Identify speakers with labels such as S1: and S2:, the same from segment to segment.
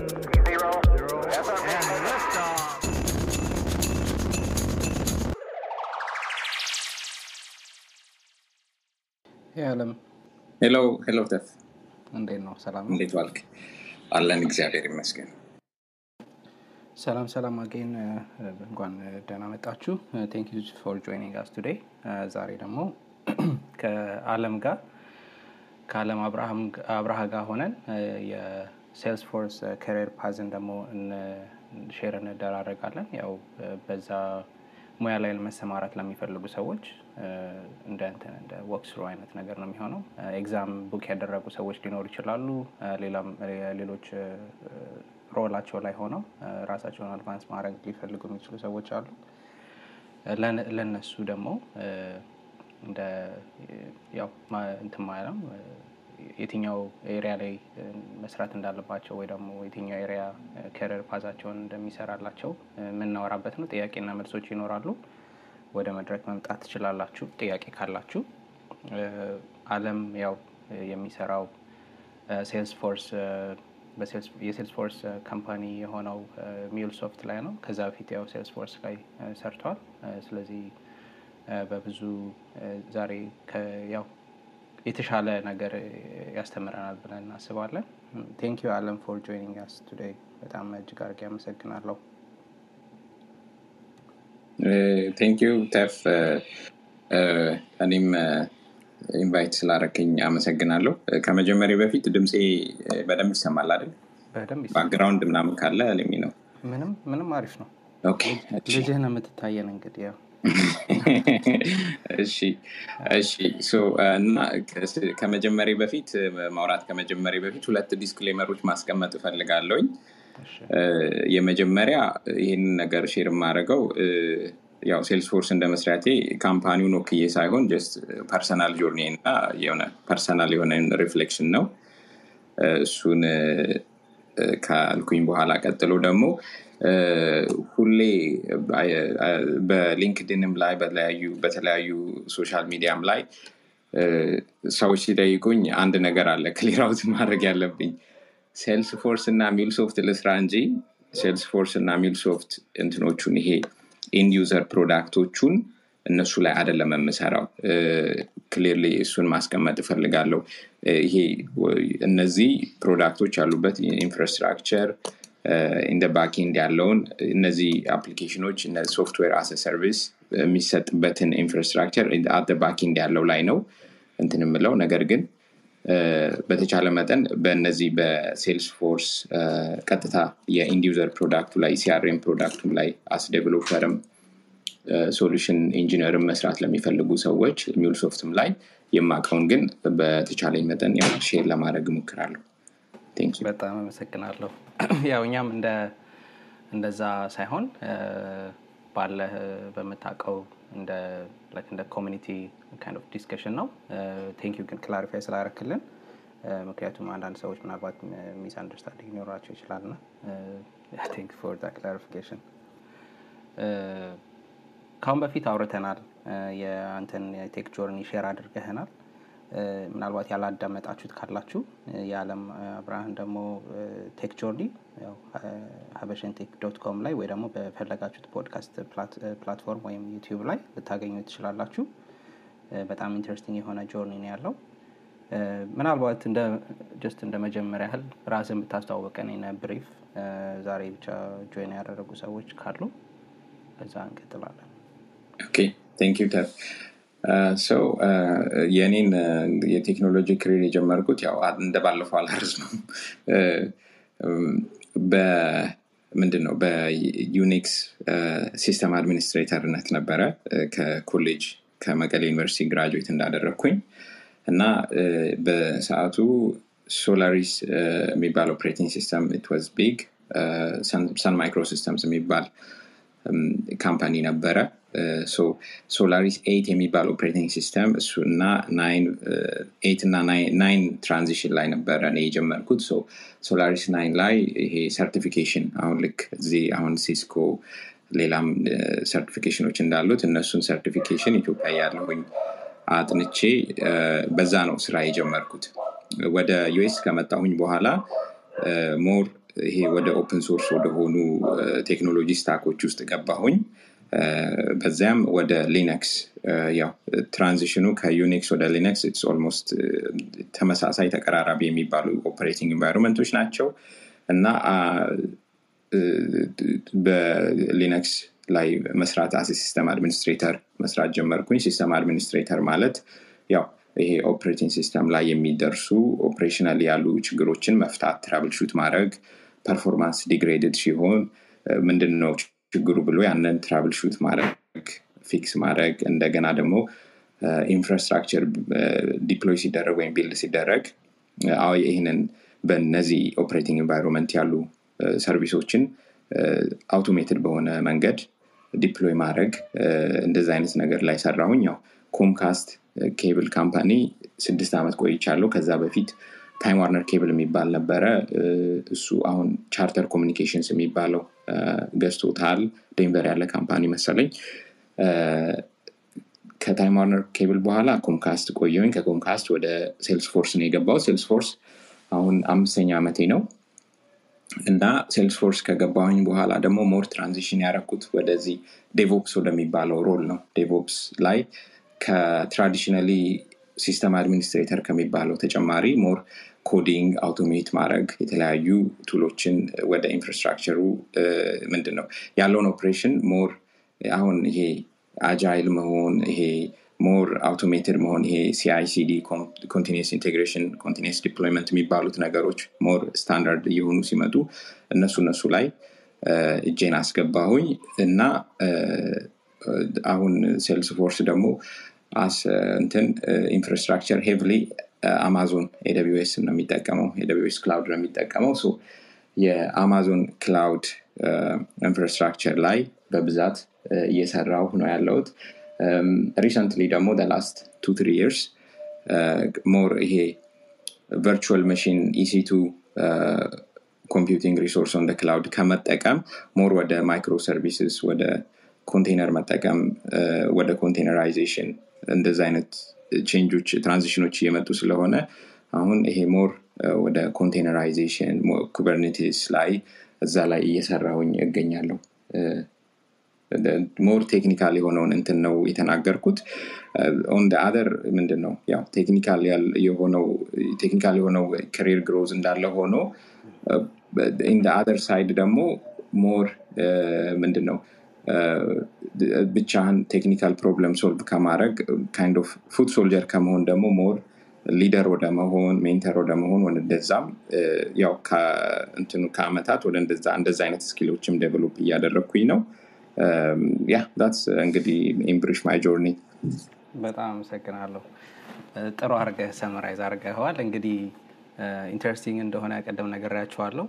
S1: One, zero, zero, and liftoff.
S2: እንዴት ነው? ሰላም?
S3: እንዴት ዋልክ? አለን እግዚአብሔር ይመስገን።
S2: ሰላም ሰላም again እንኳን ደህና መጣችሁ። Thank you for joining us today። ዛሬ ደግሞ ከአለም ጋር ከአለም አብርሃ ጋር ሆነን የ Salesforce career path ን ደግሞ share እንደራረጋለን። ያው በዛ ሙያ ላይ ለመሰማራት ለሚፈልጉ ሰዎች እንደ እንትን እንደ walkthrough አይነት ነገር ነው የሚሆነው። exam book ያደረጉ ሰዎች ሊኖሩ ይችላሉ። ሌሎች role ኣቸው ላይ ሆነው ራሳቸውን advance ማድረግ ሊፈልጉ የሚችሉ ሰዎች አሉ። ለነሱ ደግሞ እንደ ያው እንትን የትኛው area ላይ መስራት እንዳለባቸው ወይ ደግሞ የትኛው area career path ኣቸውን እንደሚሰራላቸው የምናወራበት ነው። ጥያቄና መልሶች ይኖራሉ። ወደ መድረክ መምጣት ትችላላችሁ ጥያቄ ካላችሁ። አለም ያው የሚሰራው Salesforce የ Salesforce company የሆነው MuleSoft ላይ ነው። ከዛ በፊት ያው Salesforce ላይ ሰርተዋል። ስለዚህ በብዙ ዛሬ ያው የተሻለ ነገር ያስተምረናል ብለን እናስባለን። Thank you አለም for joining us today በጣም እጅግ አድርጌ አመሰግናለሁ።
S3: Thank you ተፍ እኔም invite ስላረከኝ አመሰግናለሁ። ከመጀመሪያ በፊት ድምፄ በደንብ ይሰማል አይደል? background ምናምን ካለ let me know።
S2: ምንም ምንም አሪፍ ነው። ልጅህን የምትታየን እንግዲህ ያው
S3: እሺ እሺ እና ከመጀመሪያ በፊት ማውራት ከመጀመሪያ በፊት ሁለት disclaimer ኦች ማስቀመጥ እፈልጋለሁኝ። የመጀመሪያ ይህንን ነገር share የማደርገው ያው Salesforce እንደ መስሪያቴ company ውን ወክዬ ሳይሆን just personal journey እና የሆነ personal የሆነ reflection ነው። እሱን ካልኩኝ በኋላ ቀጥሎ ደግሞ ሁሌ በ LinkedIn ም ላይ በተለያዩ በተለያዩ social media ም ላይ ሰዎች ሲጠይቁኝ አንድ ነገር አለ clear out ማድረግ ያለብኝ Sales እና MuleSoft ልስራ እንጂ Sales እና MuleSoft እንትኖቹን ይሄ end product ኦቹን እነሱ ላይ አይደለም የምሰራው። Clearly እሱን ማስቀመጥ እፈልጋለሁ። ይሄ እነዚህ product ኦች ያሉበት infrastructure in the backend ያለውን እነዚህ application ኦች software as a service የሚሰጥበትን infrastructure at the backend ያለው ላይ ነው እንትን የምለው ነገር ግን በተቻለ መጠን በእነዚህ በ Salesforce ቀጥታ የ end user product ኡ ላይ CRM product ኡም ላይ as solution engineer ም መስራት ለሚፈልጉ ሰዎች MuleSoft ም ላይ የማውቀውን ግን በተቻለኝ መጠን share ለማድረግ እሞክራለሁ።
S2: በጣም አመሰግናለሁ። ያው እኛም እንደ እንደዛ ሳይሆን እ፣ ባለህ በምታውቀው እንደ እንደ community kind of discussion ነው። Thank you ግን clarify ስላረክልን ምክንያቱም አንዳንድ ሰዎች ምናልባት misunderstanding ሊኖራቸው ይችላል ና Thank for clarification ከአሁን በፊት አውርተናል። የአንተን የ tech journey share አድርገህናል። ምናልባት ያላዳመጣችሁት ካላችሁ እ፣ የአለም አብርሃን ደግሞ tech journey HabeshaInTech dot com ላይ ወይ ደግሞ በፈለጋችሁት podcast platform ወይም YouTube ላይ ልታገኙ ትችላላችሁ። በጣም interesting የሆነ journey ነው ያለው። ምናልባት Just እንደ መጀመሪያ ያህል ራስን ብታስተዋወቀን in brief ዛሬ ብቻ join ያደረጉ ሰዎች ካሉ በዛ እንቀጥላለን።
S3: Okay thank you so የእኔን የቴክኖሎጂ career የጀመርኩት ያው እንደ ባለፈው አላርዝመም በምንድን ነው በ Unix system administrator ነት ነበረ። ከኮሌጅ ከመቀሌ ዩኒቨርሲቲ graduate እንዳደረግኩኝ እና በሰዓቱ Solaris የሚባል operating system it was big Sun Microsystems የሚባል company ነበረ። Solaris Eight የሚባል operating system እሱ እና Eight እና Nine transition ላይ ነበረ እኔ የጀመርኩት። Solaris Nine ላይ ይሄ certification አሁን ልክ እዚህ አሁን Cisco ሌላም certification ኦች እንዳሉት እነሱን certification ኢትዮጵያ ያለሁኝ አጥንቼ እ፣ በዛ ነው ስራ የጀመርኩት። ወደ US ከመጣሁኝ በኋላ more ይሄ ወደ open source ወደሆኑ technology stack ኦች ውስጥ ገባሁኝ በዚያም ወደ Linux ያው transition ኑ ከ Unix ወደ Linux it's almost ተመሳሳይ ተቀራራቢ የሚባሉ operating environment ኦች ናቸው። እና በ Linux ላይ መስራት as system administrator መስራት ጀመርኩኝ። system administrator ማለት ያው ይሄ operating system ላይ የሚደርሱ operational ያሉ ችግሮችን መፍታት troubleshoot ማድረግ performance degraded ሲሆን ምንድን ነው ችግሩ ብሎ ያንን troubleshoot ማድረግ fix ማድረግ እንደገና ደግሞ infrastructure deploy ሲደረግ ወይም build ሲደረግ ይህንን በነዚህ operating environment ያሉ service ኦችን automated በሆነ መንገድ deploy ማድረግ እንደዚ አይነት ነገር ላይ ሰራሁኝ። ያው Comcast cable company ስድስት ዓመት ቆይቻለሁ። ከዛ በፊት Time Warner Cable የሚባል ነበረ። እሱ አሁን Charter Communications የሚባለው ገዝቶታል። ዴንቨር ያለ company መሰለኝ። ከ Time Warner Cable በኋላ Comcast ቆየውኝ ከ Comcast ወደ Salesforce ነው የገባው Salesforce አሁን አምስተኛ ዓመቴ ነው። እና Salesforce ከገባሁኝ በኋላ ደግሞ more transition ያደረኩት ወደዚህ DevOps ወደሚባለው role ነው። DevOps ላይ ከ traditionally system administrator ከሚባለው ተጨማሪ more coding automate ማድረግ የተለያዩ tool ኦችን ወደ infrastructure ኡ ምንድን ነው ያለውን operation more አሁን ይሄ agile መሆን ይሄ more automated መሆን ይሄ CI/CD continuous integration continuous deployment የሚባሉት ነገሮች more standard እየሆኑ ሲመጡ እነሱ እነሱ ላይ እጄን አስገባሁኝ እና አሁን Salesforce ደግሞ እንትን infrastructure heavily Amazon S ነው የሚጠቀመው S cloud ነው የሚጠቀመው። የ Amazon cloud infrastructure ላይ በብዛት እየሰራው ነው ያለውት recently ደግሞ last two three years more ይሄ virtual machine EC2 computing resource on cloud ከመጠቀም more ወደ microservices ወደ ኮንቴነር መጠቀም ወደ containerization እንደዚ አይነት change ኦች transition ኦች እየመጡ ስለሆነ አሁን ይሄ more ወደ containerization Kubernetes ላይ እዛ ላይ እየሰራሁኝ እገኛለሁ። more technical የሆነውን እንትን ነው የተናገርኩት። on other ምንድን ነው ያው technical የሆነው technical የሆነው career growth እንዳለ ሆኖ in other side ደግሞ more ምንድን ነው ብቻህን technical problem solve ከማድረግ kind of foot soldier ከመሆን ደግሞ more leader ወደ መሆን mentor ወደ መሆን ወደዛም ያው ከእንትኑ ከአመታት ወደ እንደዛ አይነት skill ኦችም develop እያደረግኩኝ ነው። yeah that's እንግዲህ in brief my journey።
S2: በጣም አመሰግናለሁ። ጥሩ አርገህ summarize አርገኸዋል እንግዲህ interesting እንደሆነ ቀደም ነገራችኋለሁ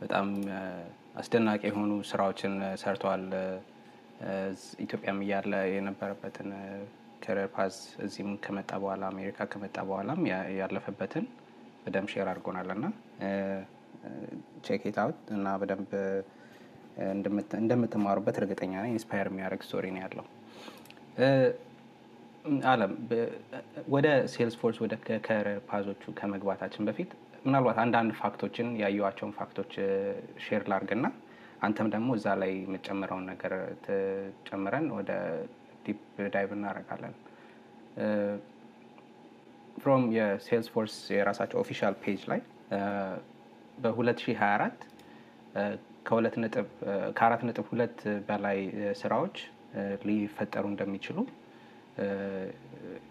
S2: በጣም አስደናቂ የሆኑ ስራዎችን ሰርተዋል። ኢትዮጵያም እያለ የነበረበትን career path እዚህም ከመጣ በኋላ አሜሪካ ከመጣ በኋላም ያለፈበትን በደንብ share አድርጎናል። እና check out እና በደንብ እንደምትማሩበት እርግጠኛ ነኝ። inspire የሚያደርግ story ነው ያለው። አለም ወደ Salesforce ወደ career path ኦቹ ከመግባታችን በፊት ምናልባት አንዳንድ fact ኦችን ያየዋቸውን fact ኦች share ላርግና አንተም ደግሞ እዛ ላይ የምጨምረውን ነገር ጨምረን ወደ deep dive እናደርጋለን። from የ Salesforce የራሳቸው official page ላይ በ2024 ከአራት ነጥብ ሁለት በላይ ስራዎች ሊፈጠሩ እንደሚችሉ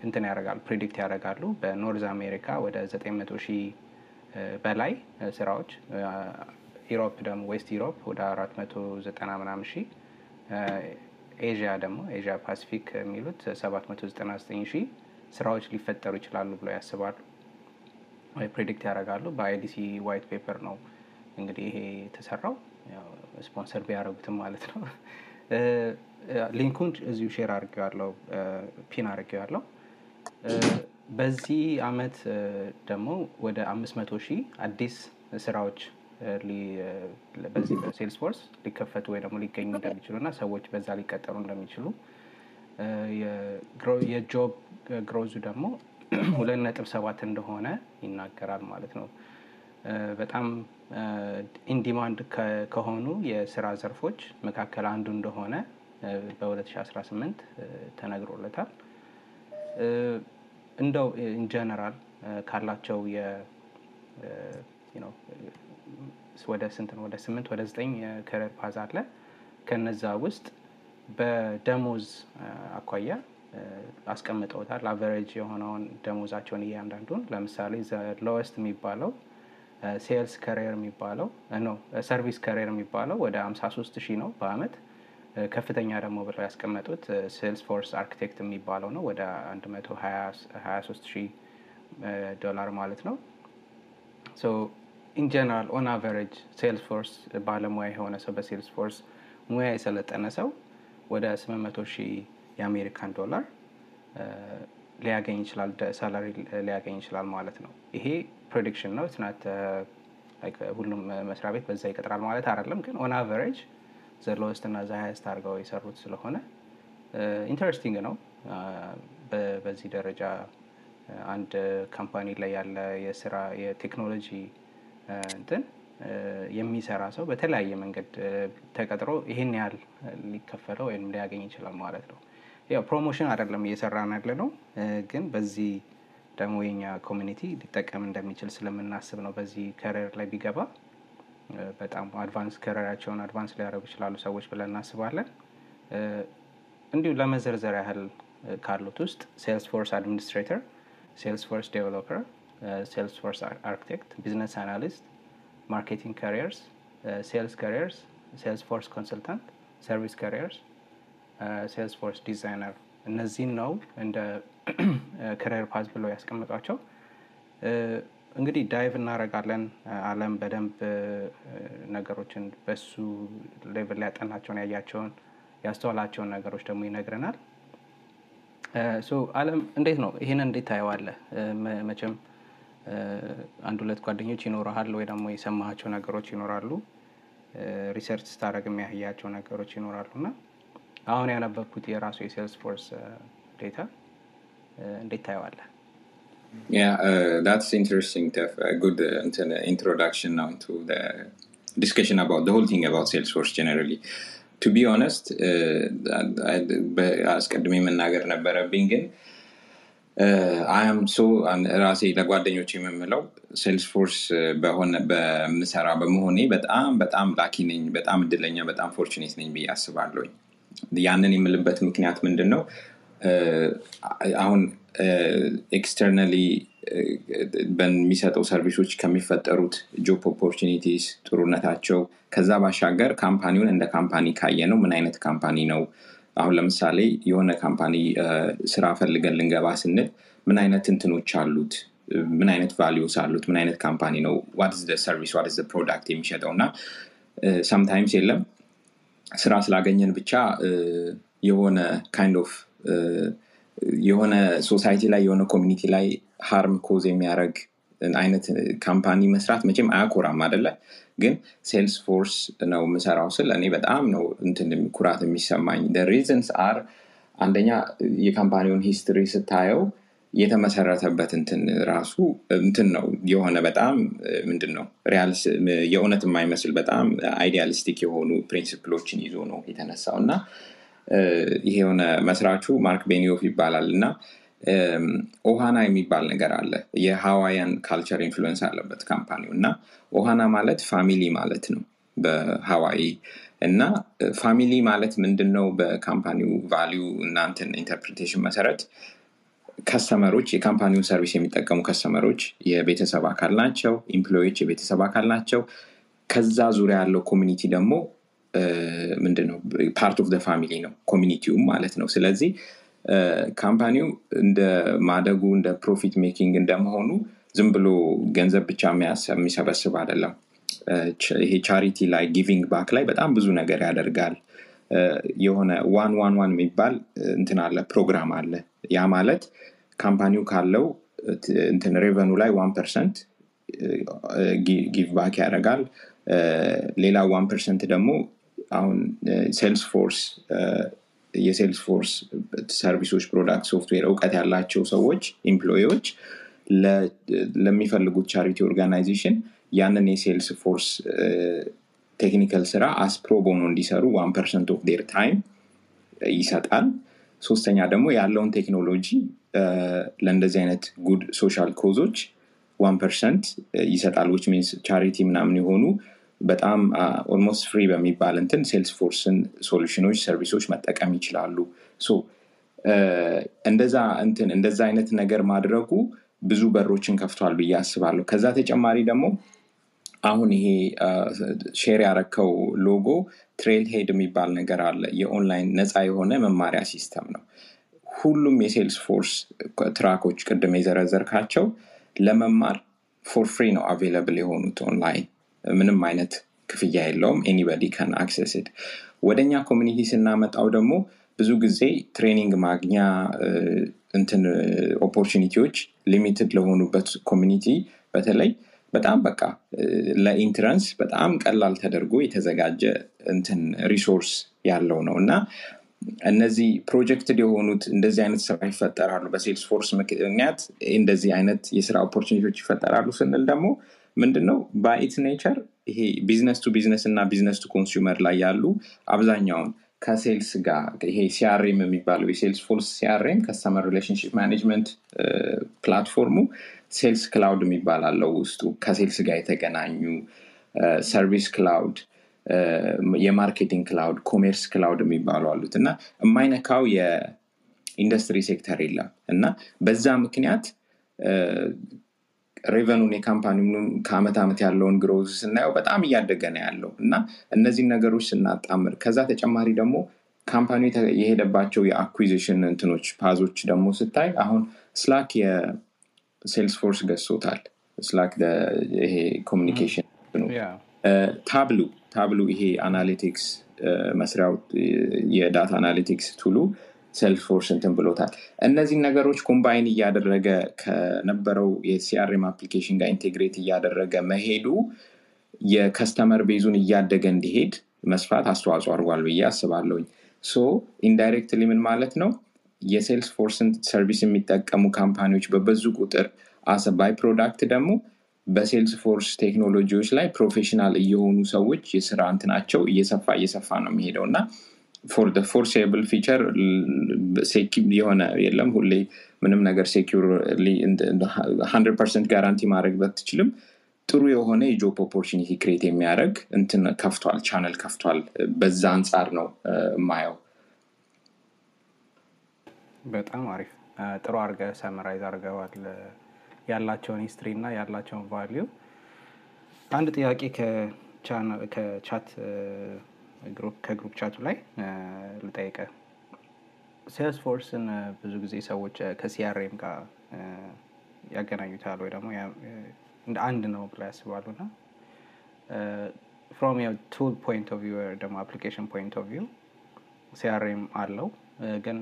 S2: እንትን ያደርጋሉ predict ያደርጋሉ። በ North America ወደ 900 ሺህ በላይ ስራዎች Europe ደግሞ West Europe ወደ 490 ምናምን ሺህ Asia ደግሞ Asia Pacific የሚሉት 799 ሺህ ስራዎች ሊፈጠሩ ይችላሉ ብለው ያስባሉ። predict ያደርጋሉ። በ IDC white paper ነው እንግዲህ ይሄ የተሰራው። ስፖንሰር ቢያደረጉትም ማለት ነው። link ኡን እዚሁ share አድርጌዋለሁ። pin አድርጌዋለሁ በዚህ አመት ደግሞ ወደ አምስት መቶ ሺህ አዲስ ስራዎች በዚህ በ Salesforce ሊከፈቱ ወይ ደግሞ ሊገኙ እንደሚችሉ እና ሰዎች በዛ ሊቀጠሩ እንደሚችሉ የ job growth ኡ ደግሞ ሁለት ነጥብ ሰባት እንደሆነ ይናገራል ማለት ነው በጣም in demand ከሆኑ የስራ ዘርፎች መካከል አንዱ እንደሆነ በ2018 ተነግሮለታል። እንደው in general ካላቸው ወደ ስንት ነው ወደ ስምንት ወደ ዘጠኝ የ career path አለ። ከነዛ ውስጥ በደሞዝ አኳያ አስቀምጠውታል። average የሆነውን ደሞዛቸውን እያንዳንዱን ለምሳሌ lowest የሚባለው sales career የሚባለው service career የሚባለው ወደ 53 ሺህ ነው በአመት። ከፍተኛ ደግሞ ብለው ያስቀመጡት ሴልስ ፎርስ አርኪቴክት የሚባለው ነው ወደ 123 ሺህ ዶላር ማለት ነው። so in general on average ሴልስ ፎርስ ባለሙያ የሆነ ሰው በሴልስ ፎርስ ሙያ የሰለጠነ ሰው ወደ 800 ሺህ የአሜሪካን ዶላር ሊያገኝ ይችላል፣ salary ሊያገኝ ይችላል ማለት ነው። ይሄ prediction ነው ስናት ሁሉም መስሪያ ቤት በዛ ይቀጥራል ማለት አይደለም። ግን on average the lowest እና the highest አድርገው የሰሩት ስለሆነ interesting ነው። በዚህ ደረጃ አንድ company ላይ ያለ የስራ የቴክኖሎጂ እንትን የሚሰራ ሰው በተለያየ መንገድ ተቀጥሮ ይህን ያህል ሊከፈለው ወይም ሊያገኝ ይችላል ማለት ነው። ያው promotion አይደለም እየሰራን ያለ ነው፣ ግን በዚህ ደግሞ የኛ community ሊጠቀም እንደሚችል ስለምናስብ ነው። በዚህ career ላይ ቢገባ በጣም advance career ኣቸውን advance ሊያደርጉ ይችላሉ ሰዎች ብለን እናስባለን። እንዲሁ ለመዘርዘር ያህል ካሉት ውስጥ ሴልስ ፎርስ administrator፣ ሴልስ ፎርስ developer፣ ሴልስ ፎርስ architect፣ business analyst፣ marketing careers፣ sales careers፣ ሴልስ ፎርስ consultant፣ service careers፣ ሴልስ ፎርስ ዲዛይነር እነዚህን ነው እንደ career path ብለው ያስቀምጧቸው። እንግዲህ dive እናደርጋለን። አለም በደንብ ነገሮችን በሱ level ያጠናቸውን ያያቸውን ያስተዋላቸውን ነገሮች ደግሞ ይነግረናል። አለም እንዴት ነው ይህንን እንዴት ታየዋለህ? መቼም አንድ ሁለት ጓደኞች ይኖረሃል ወይ ደግሞ የሰማሃቸው ነገሮች ይኖራሉ። research ስታደርግ የምታያቸው ነገሮች ይኖራሉ እና አሁን ያነበብኩት የራሱ የሴልስ ፎርስ ዴታ እንዴት ታየዋለህ?
S3: Yeah, uh, that's interesting. Tef. A good uh, into the introduction now to the discussion about the whole thing about Salesforce generally. To be honest, አስቀድሜ መናገር ነበረብኝ ግን አም ሶ ራሴ ለጓደኞች የምምለው ሴልስፎርስ በሆነ በምሰራ በመሆኔ በጣም በጣም ላኪ ነኝ፣ በጣም እድለኛ፣ በጣም ፎርቹኔት ነኝ ብዬ አስባለሁኝ። ያንን የምልበት ምክንያት ምንድን ነው? አሁን externally በሚሰጠው service ኦች ከሚፈጠሩት job opportunities ጥሩነታቸው ከዛ ባሻገር company ውን እንደ company ካየ ነው ምን አይነት company ነው? አሁን ለምሳሌ የሆነ company ስራ ፈልገን ልንገባ ስንል ምን አይነት እንትኖች አሉት? ምን አይነት values አሉት? ምን አይነት company ነው? what service what product የሚሸጠው? እና sometimes የለም። ስራ ስላገኘን ብቻ የሆነ kind of የሆነ society ላይ የሆነ community ላይ harm cause የሚያደርግ አይነት company መስራት መቼም አያኮራም አደለ ግን ሴልስ ፎርስ ነው የምሰራው ስል እኔ በጣም ነው እንትን ኩራት የሚሰማኝ። reasons are አንደኛ የ company ውን history ስታየው የተመሰረተበት እንትን ራሱ እንትን ነው። የሆነ በጣም ምንድን ነው የእውነት የማይመስል በጣም idealistic የሆኑ principle ኦችን ይዞ ነው የተነሳው እና ይሄ የሆነ መስራቹ ማርክ ቤኒዮፍ ይባላል እና ኦሃና የሚባል ነገር አለ። የ Hawaiian culture influence አለበት company ው እና ኦሃና ማለት family ማለት ነው በሃዋይ እና family ማለት ምንድን ነው በ company ው value እና እንትን interpretation መሰረት customer ኦች የ company ውን service የሚጠቀሙ customer ኦች የቤተሰብ አካል ናቸው employee ዎች የቤተሰብ አካል ናቸው። ከዛ ዙሪያ ያለው community ደግሞ ምንድነው? part of family ነው community ውም ማለት ነው። ስለዚህ company ው እንደ ማደጉ እንደ profit making እንደመሆኑ ዝም ብሎ ገንዘብ ብቻ የሚሰበስብ አይደለም። ይሄ charity ላይ giving back ላይ በጣም ብዙ ነገር ያደርጋል። የሆነ one one one የሚባል እንትን አለ ፕሮግራም አለ። ያ ማለት company ው ካለው እንትን revenue ላይ one percent give back ያደርጋል። ሌላ one percent ደግሞ አሁን ሴልስ ፎርስ የሴልስ ፎርስ service ኦች product software እውቀት ያላቸው ሰዎች employee ዎች ለሚፈልጉት charity organization ያንን የሴልስ ፎርስ technical ስራ as pro እንዲሰሩ one percent of their time ይሰጣል። ሶስተኛ ደግሞ ያለውን ቴክኖሎጂ ለእንደዚህ አይነት good social cause ኦች one percent ይሰጣል which means charity ምናምን የሆኑ በጣም almost free በሚባል እንትን ሴልስ ፎርስን solution ኦች service ኦች መጠቀም ይችላሉ። እንደዛ እንትን እንደዛ አይነት ነገር ማድረጉ ብዙ በሮችን ከፍቷል ብዬ አስባለሁ። ከዛ ተጨማሪ ደግሞ አሁን ይሄ share ያረከው ሎጎ ትሬል ሄድ የሚባል ነገር አለ። የኦንላይን ነፃ የሆነ መማሪያ system ነው። ሁሉም የሴልስ ፎርስ track ኦች ቅድም የዘረዘርካቸው ለመማር for free ነው available የሆኑት ኦንላይን ምንም አይነት ክፍያ የለውም። anybody can access it ወደኛ community ስናመጣው ደግሞ ብዙ ጊዜ training ማግኛ እንትን opportunity ዎች limited ለሆኑበት community በተለይ በጣም በቃ ለ entrance በጣም ቀላል ተደርጎ የተዘጋጀ እንትን resource ያለው ነው። እና እነዚህ projected የሆኑት እንደዚህ አይነት ስራ ይፈጠራሉ በሴልስ ፎርስ ምክንያት እንደዚህ አይነት የስራ opportunity ዎች ይፈጠራሉ ስንል ደግሞ ምንድነው? by its nature ይሄ business to business እና business to consumer ላይ ያሉ አብዛኛውን ከ sales ጋር ይሄ CRM የሚባለው የሴልስ ፎርስ CRM customer relationship management platform ኡ sales cloud የሚባል አለው ውስጡ ከ sales ጋር የተገናኙ service cloud የ marketing cloud commerce cloud የሚባሉ አሉት እና የማይነካው የ industry sector የለም እና በዛ ምክንያት revenue ኑን የ company ውን ከአመት ዓመት ያለውን growth ስናየው በጣም እያደገ ነው ያለው እና እነዚህን ነገሮች ስናጣምር ከዛ ተጨማሪ ደግሞ company የሄደባቸው የ acquisition እንትኖች path ኦች ደግሞ ስታይ አሁን Slack የ Salesforce ገዝቶታል Slack ይሄ communication Tableau Tableau ይሄ analytics መስሪያው የ data analytics tool ኡ Salesforce እንትን ብሎታል። እነዚህን ነገሮች combine እያደረገ ከነበረው የ CRM application ጋር integrate እያደረገ መሄዱ የ customer base ኡን እያደገ እንዲሄድ መስፋት አስተዋጽኦ አድርጓል ብዬ አስባለሁኝ። so indirectly ምን ማለት ነው? የ Salesforce ን service የሚጠቀሙ company ዎች በበዙ ቁጥር as a byproduct ደግሞ በ Salesforce ቴክኖሎጂዎች ላይ professional እየሆኑ ሰዎች የስራ እንትናቸው እየሰፋ እየሰፋ ነው የሚሄደው እና for foreseeable future የሆነ የለም። ሁሌ ምንም ነገር secure hundred percent guarantee ማድረግ ባትችልም ጥሩ የሆነ የ job opportunity create የሚያደርግ እንትን ከፍቷል ቻነል ከፍቷል። በዛ አንጻር ነው የማየው።
S2: በጣም አሪፍ። ጥሩ አርገህ summarize አርገዋል ያላቸውን history እና ያላቸውን value አንድ ጥያቄ ከ chat ከ group chat ኡ ላይ ልጠይቅ Salesforce ን ብዙ ጊዜ ሰዎች ከ CRM ጋር ያገናኙታል ወይ ደግሞ እንደ አንድ ነው ብላ ያስባሉ ና from tool point of view ደግሞ application point of view CRM አለው። ግን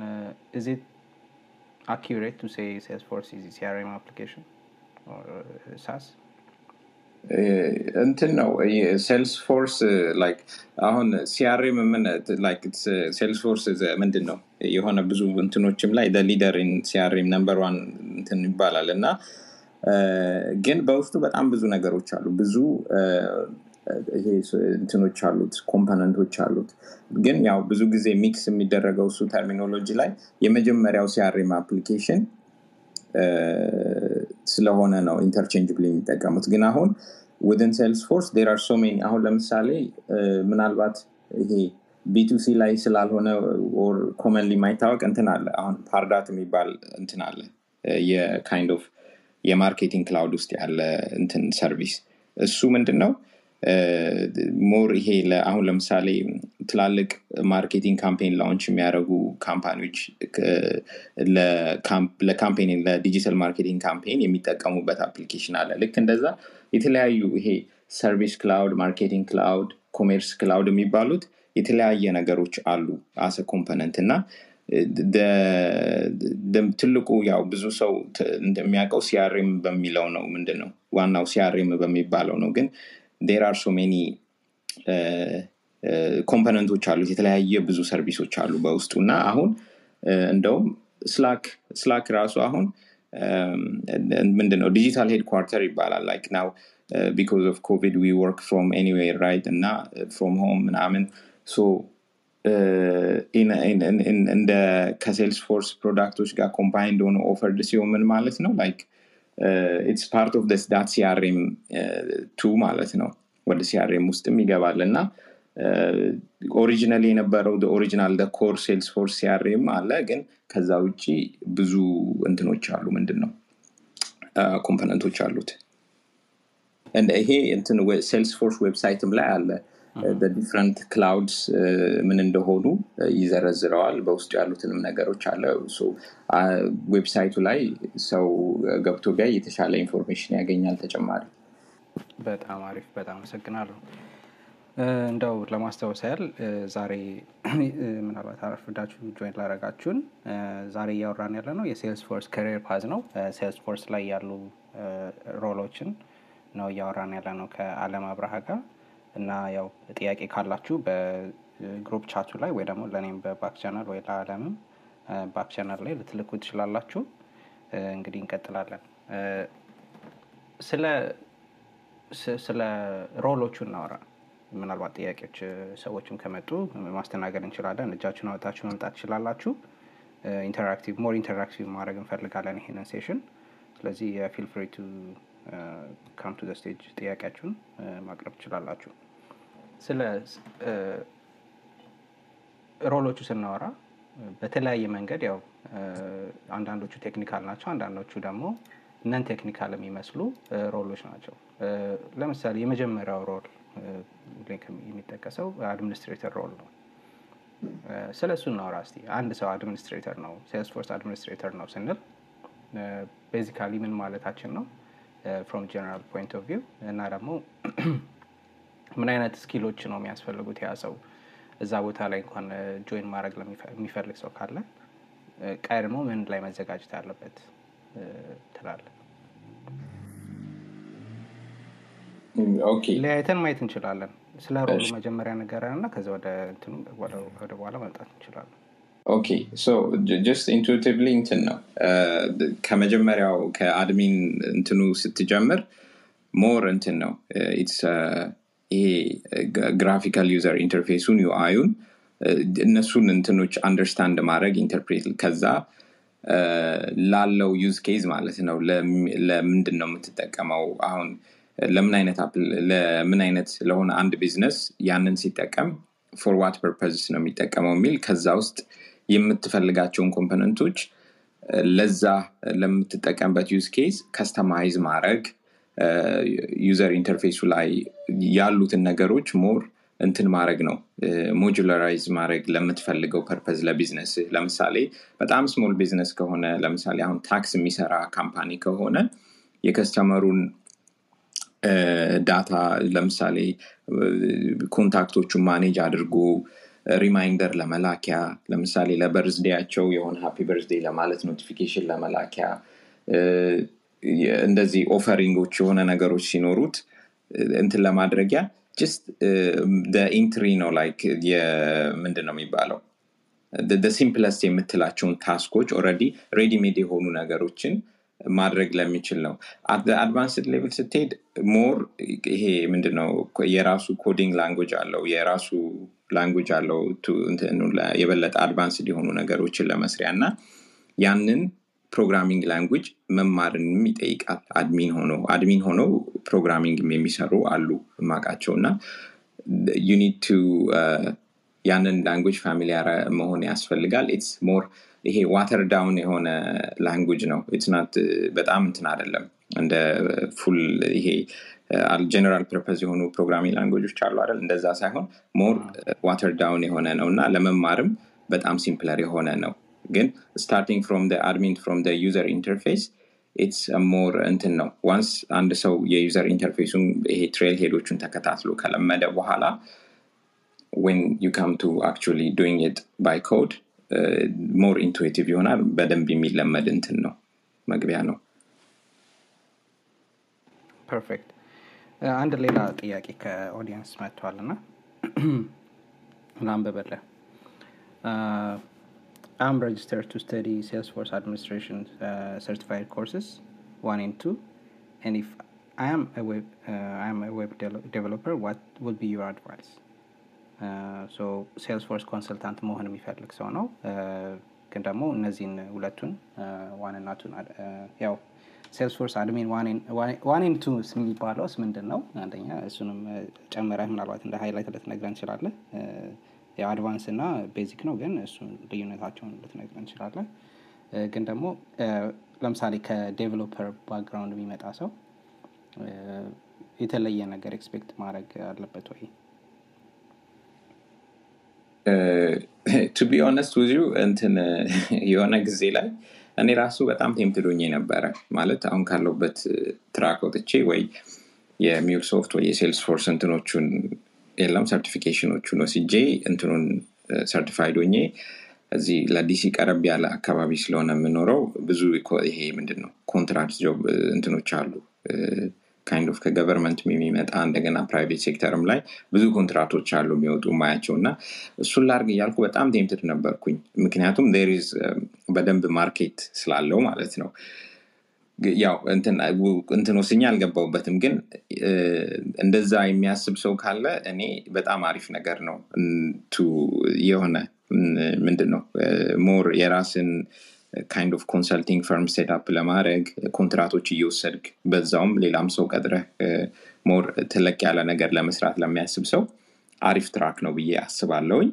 S2: Salesforce is a CRM application? or uh, SaaS?
S3: እንትን ነው Salesforce like አሁን CRM ምን Salesforce ምንድን ነው የሆነ ብዙ እንትኖችም ላይ leader CRM number one እንትን ይባላል እና ግን በውስጡ በጣም ብዙ ነገሮች አሉ። ብዙ ይሄ እንትኖች አሉት component ኦች አሉት። ግን ያው ብዙ ጊዜ mix የሚደረገው እሱ terminology ላይ የመጀመሪያው CRM application ስለሆነ ነው interchangeable የሚጠቀሙት። ግን አሁን ውድን Salesforce there are so many አሁን ለምሳሌ ምናልባት ይሄ B2C ላይ ስላልሆነ or commonly የማይታወቅ እንትን አለ። አሁን Pardot የሚባል እንትን አለ። የ kind of የ marketing cloud ውስጥ ያለ እንትን service እሱ ምንድን ነው more ይሄ አሁን ለምሳሌ ትላልቅ marketing campaign launch የሚያደርጉ company ዎች ለ campaign ለ digital marketing campaign የሚጠቀሙበት application አለ። ልክ እንደዛ የተለያዩ ይሄ service cloud marketing cloud commerce cloud የሚባሉት የተለያየ ነገሮች አሉ as a component እና ትልቁ ያው ብዙ ሰው እንደሚያውቀው CRM በሚለው ነው ምንድን ነው ዋናው CRM በሚባለው ነው። ግን there are so many component ኦች አሉት የተለያየ ብዙ service ኦች አሉ በውስጡ እና አሁን እንደውም Slack Slack ራሱ አሁን ምንድን ነው digital headquarter ይባላል like now because of COVID we work from anywhere right እና from home ምናምን. so እንደ ከ Salesforce product ኦች ጋር combined ሆነ offered ሲሆን ምን ማለት ነው? like it's part of this that CRM too ማለት ነው. ወደ CRM ውስጥም ይገባል እና original የነበረው original core Salesforce CRM አለ ግን ከዛ ውጭ ብዙ እንትኖች አሉ። ምንድን ነው component ኦች አሉት። ይሄ Salesforce website ም ላይ አለ different clouds ምን እንደሆኑ ይዘረዝረዋል። በውስጡ ያሉትንም ነገሮች አለ። website ኡ ላይ ሰው ገብቶ ቢያይ የተሻለ information ያገኛል ተጨማሪ።
S2: በጣም አሪፍ በጣም አመሰግናለሁ። እንደው ለማስታወስ ያህል ዛሬ ምናልባት አረፍዳችሁ join ላረጋችሁን ዛሬ እያወራን ያለ ነው የ Salesforce career path ነው። Salesforce ላይ ያሉ role ኦችን ነው እያወራን ያለ ነው ከአለም አብርሃ ጋር እና ያው ጥያቄ ካላችሁ በ group chat ኡ ላይ ወይ ደግሞ ለእኔም በ back channel ወይ ለአለምም back channel ላይ ልትልኩ ትችላላችሁ። እንግዲህ እንቀጥላለን። ስለ ስለ role ኦቹ እናወራ። ምናልባት ጥያቄዎች ሰዎችም ከመጡ ማስተናገድ እንችላለን። እጃችሁን አወጣችሁ መምጣት ትችላላችሁ። interactive more interactive ማድረግ እንፈልጋለን ይሄንን session። ስለዚህ የ feel free to come to stage ጥያቄያችሁን ማቅረብ ትችላላችሁ ስለ role ኦቹ ስናወራ በተለያየ መንገድ ያው አንዳንዶቹ technical ናቸው አንዳንዶቹ ደግሞ ነን technical የሚመስሉ roleኦች ናቸው። ለምሳሌ የመጀመሪያው role የሚጠቀሰው administrator role ነው። ስለ እሱ እናወራ እስቲ። አንድ ሰው administrator ነው Salesforce administrator ነው ስንል basically ምን ማለታችን ነው? from general point of view እና ደግሞ ምን አይነት skill ኦች ነው የሚያስፈልጉት? ያ ሰው እዛ ቦታ ላይ እንኳን join ማድረግ የሚፈልግ ሰው ካለ ቀድሞ ምን ላይ መዘጋጀት አለበት? ትላለህ ለያይተን ማየት እንችላለን። ስለ role ኡ መጀመሪያ ነገረን እና ከዚ ወደ ወደ በኋላ መምጣት እንችላለን።
S3: Okay። So just intuitively እንትን ነው። ከመጀመሪያው ከ admin እንትኑ ስትጀምር more እንትን ነው። It's ይሄ graphical user interface ኡን UI ኡን እነሱን እንትኖች understand ማድረግ interpret ከዛ ላለው use case ማለት ነው። ለምንድን ነው የምትጠቀመው? አሁን ለምን አይነት ለምን አይነት ለሆነ አንድ ቢዝነስ ያንን ሲጠቀም for what purpose ነው የሚጠቀመው የሚል ከዛ ውስጥ የምትፈልጋቸውን component ኦች ለዛ ለምትጠቀምበት use case customize ማድረግ user interface ኡ ላይ ያሉትን ነገሮች more እንትን ማድረግ ነው። modularize ማድረግ ለምትፈልገው purpose ለ business ለምሳሌ በጣም small business ከሆነ ለምሳሌ አሁን tax የሚሰራ company ከሆነ የ customer ኡን data ለምሳሌ contact ኦቹን manage አድርጎ reminder ለመላኪያ ለምሳሌ ለ birthday ያቸው የሆነ happy birthday ለማለት notification ለመላኪያ እንደዚህ offering ኦች የሆነ ነገሮች ሲኖሩት እንትን ለማድረጊያ just entry ነው like ምንድን ነው የሚባለው? simplest የምትላቸውን task ኦች already ready-made የሆኑ ነገሮችን ማድረግ ለሚችል ነው። advanced level ስትሄድ more ይሄ ምንድነው የራሱ coding language አለው። የራሱ language አለው። የበለጠ advanced የሆኑ ነገሮችን ለመስሪያ እና ያንን programming language መማርንም ይጠይቃል። admin ሆኖ admin ሆነው programming የሚሰሩ አሉ ማቃቸው እና you need to ያንን language familiar መሆን ያስፈልጋል። It's more ይሄ watered down የሆነ language ነው። It's not በጣም እንትን አይደለም። እንደ full ይሄ general purpose የሆኑ programming language ኦች አሉ አይደል? እንደዛ ሳይሆን more watered down የሆነ ነው እና ለመማርም በጣም simpler የሆነ ነው ግን starting from admin from user interface it's more እንትን ነው. once አንድ ሰው የ user interface ኡን ይሄ Trailhead ኦቹን ተከታትሎ ከለመደ በኋላ when you come to actually doing it by code more intuitive ይሆናል። በደንብ የሚለመድ እንትን ነው። መግቢያ ነው።
S2: Perfect አንድ ሌላ ጥያቄ ከኦዲየንስ መጥቷል እና ላንበበለ I'm registered to study Salesforce administration uh, certified courses, one and two. And if I am a web, uh, I am a web de- developer, what would be your advice? ሶ ሴልስፎርስ ኮንሰልታንት መሆን የሚፈልግ ሰው ነው ግን ደግሞ እነዚህን ሁለቱን ዋን እና ቱን ያው Salesforce admin one two የሚባለውስ ምንድን ነው አንደኛ እሱንም ጨምረህ ምናልባት እንደ highlight ልትነግረን እንችላለን ያው እና basic ነው። ግን እሱን ልዩነታቸውን ልትነግረን እንችላለን። ግን ደግሞ ለምሳሌ ከ developer background የሚመጣ ሰው የተለየ ነገር expect ማድረግ አለበት ወይ?
S3: To be honest ውዙ እንትን የሆነ ጊዜ ላይ እኔ ራሱ በጣም ቴምትዶኝ ነበረ። ማለት አሁን ካለውበት track ወጥቼ ወይ የሚል shift ወይ የ Salesforce እንትኖቹን የለም። certification ኦቹን ወስጄ እንትኑን certified ሆኜ እዚህ ለ DC ቀረብ ያለ አካባቢ ስለሆነ የምኖረው ብዙ ይሄ ምንድን ነው contract job እንትኖች አሉ። Kind of ከ government የሚመጣ እንደገና private sector ም ላይ ብዙ contract ኦች አሉ የሚወጡ ማያቸው እና እሱን ላርግ እያልኩ በጣም tempted ነበርኩኝ። ምክንያቱም there is በደንብ market ስላለው ማለት ነው ያው እንትን ወስኛ አልገባውበትም ግን እንደዛ የሚያስብ ሰው ካለ እኔ በጣም አሪፍ ነገር ነው። የሆነ ምንድን ነው more የራስን kind of consulting firm setup ለማድረግ contract ኦች እየወሰድክ በዛውም ሌላም ሰው ቀጥረህ more ትልቅ ያለ ነገር ለመስራት ለሚያስብ ሰው አሪፍ track ነው ብዬ አስባለውኝ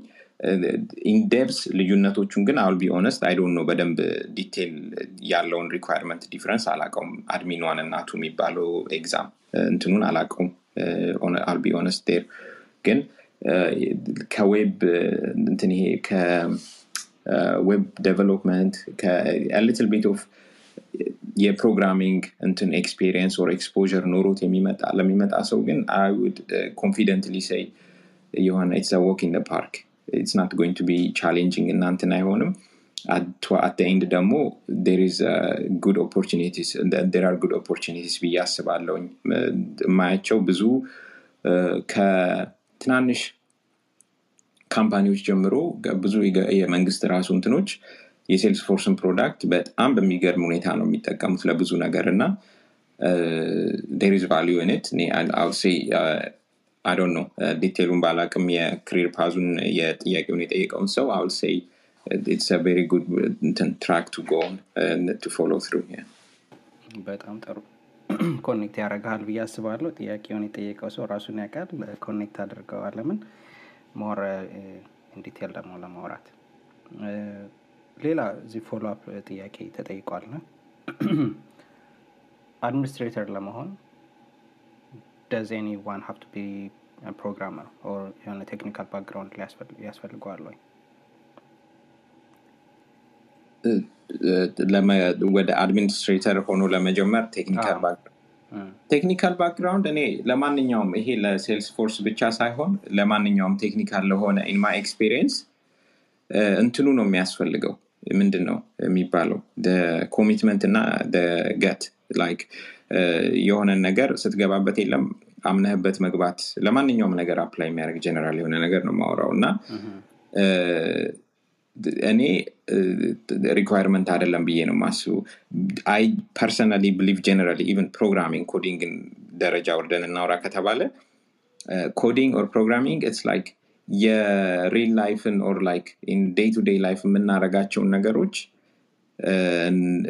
S3: in depth ልዩነቶቹን ግን I'll be honest I know በደንብ detail ያለውን requirement difference አላቀውም admin one እና two የሚባለው exam እንትኑን አላቀውም I'll be honest there ግን ከ web እንትን ይሄ web development little bit of የ programming እንትን experience or exposure ኖሮት ለሚመጣ ሰው ግን I would confidently say የሆነ it's walk in park it's not going to be challenging እናንትን አይሆንም at ደግሞ good opportunities there good opportunities ብዬ አስባለውኝ የማያቸው ብዙ ከትናንሽ company ዎች ጀምሮ ብዙ የመንግስት ራሱ እንትኖች የ Salesforce ን product በጣም በሚገርም ሁኔታ ነው የሚጠቀሙት ለብዙ ነገር እና there is value I would say add-on ነው detail ኡን ባላቅም የ career path ኡን የጥያቄውን የጠየቀውን ሰው I will say it's good track to go to follow through
S2: በጣም ጥሩ connect ያደረግሃል ብዬ አስባለሁ። ጥያቄውን የጠየቀው ሰው ራሱን ያውቃል። connect አድርገዋል። ለምን? more in detail ደግሞ ለማውራት። ሌላ እዚህ follow up ጥያቄ ተጠይቋል። administrator ለመሆን does anyone have to be programmer የሆነ technical background ያስፈልገዋል ወይ
S3: ወደ administrator ሆኖ ለመጀመር technical technical background እኔ ለማንኛውም ይሄ ለ Salesforce ብቻ ሳይሆን ለማንኛውም technical ለሆነ ኢንማ experience እንትኑ ነው የሚያስፈልገው። ምንድን ነው የሚባለው commitment እና gut like የሆነን ነገር ስትገባበት የለም። አምነህበት መግባት ለማንኛውም ነገር apply የሚያደርግ ጀነራል የሆነ ነገር ነው የማወራው እና እኔ requirement አይደለም ብዬ ነው ማስበው I personally believe generally even programming coding ን ደረጃ ወርደን እናውራ ከተባለ coding or programming it's like የ real life ን or like day to day life የምናረጋቸውን ነገሮች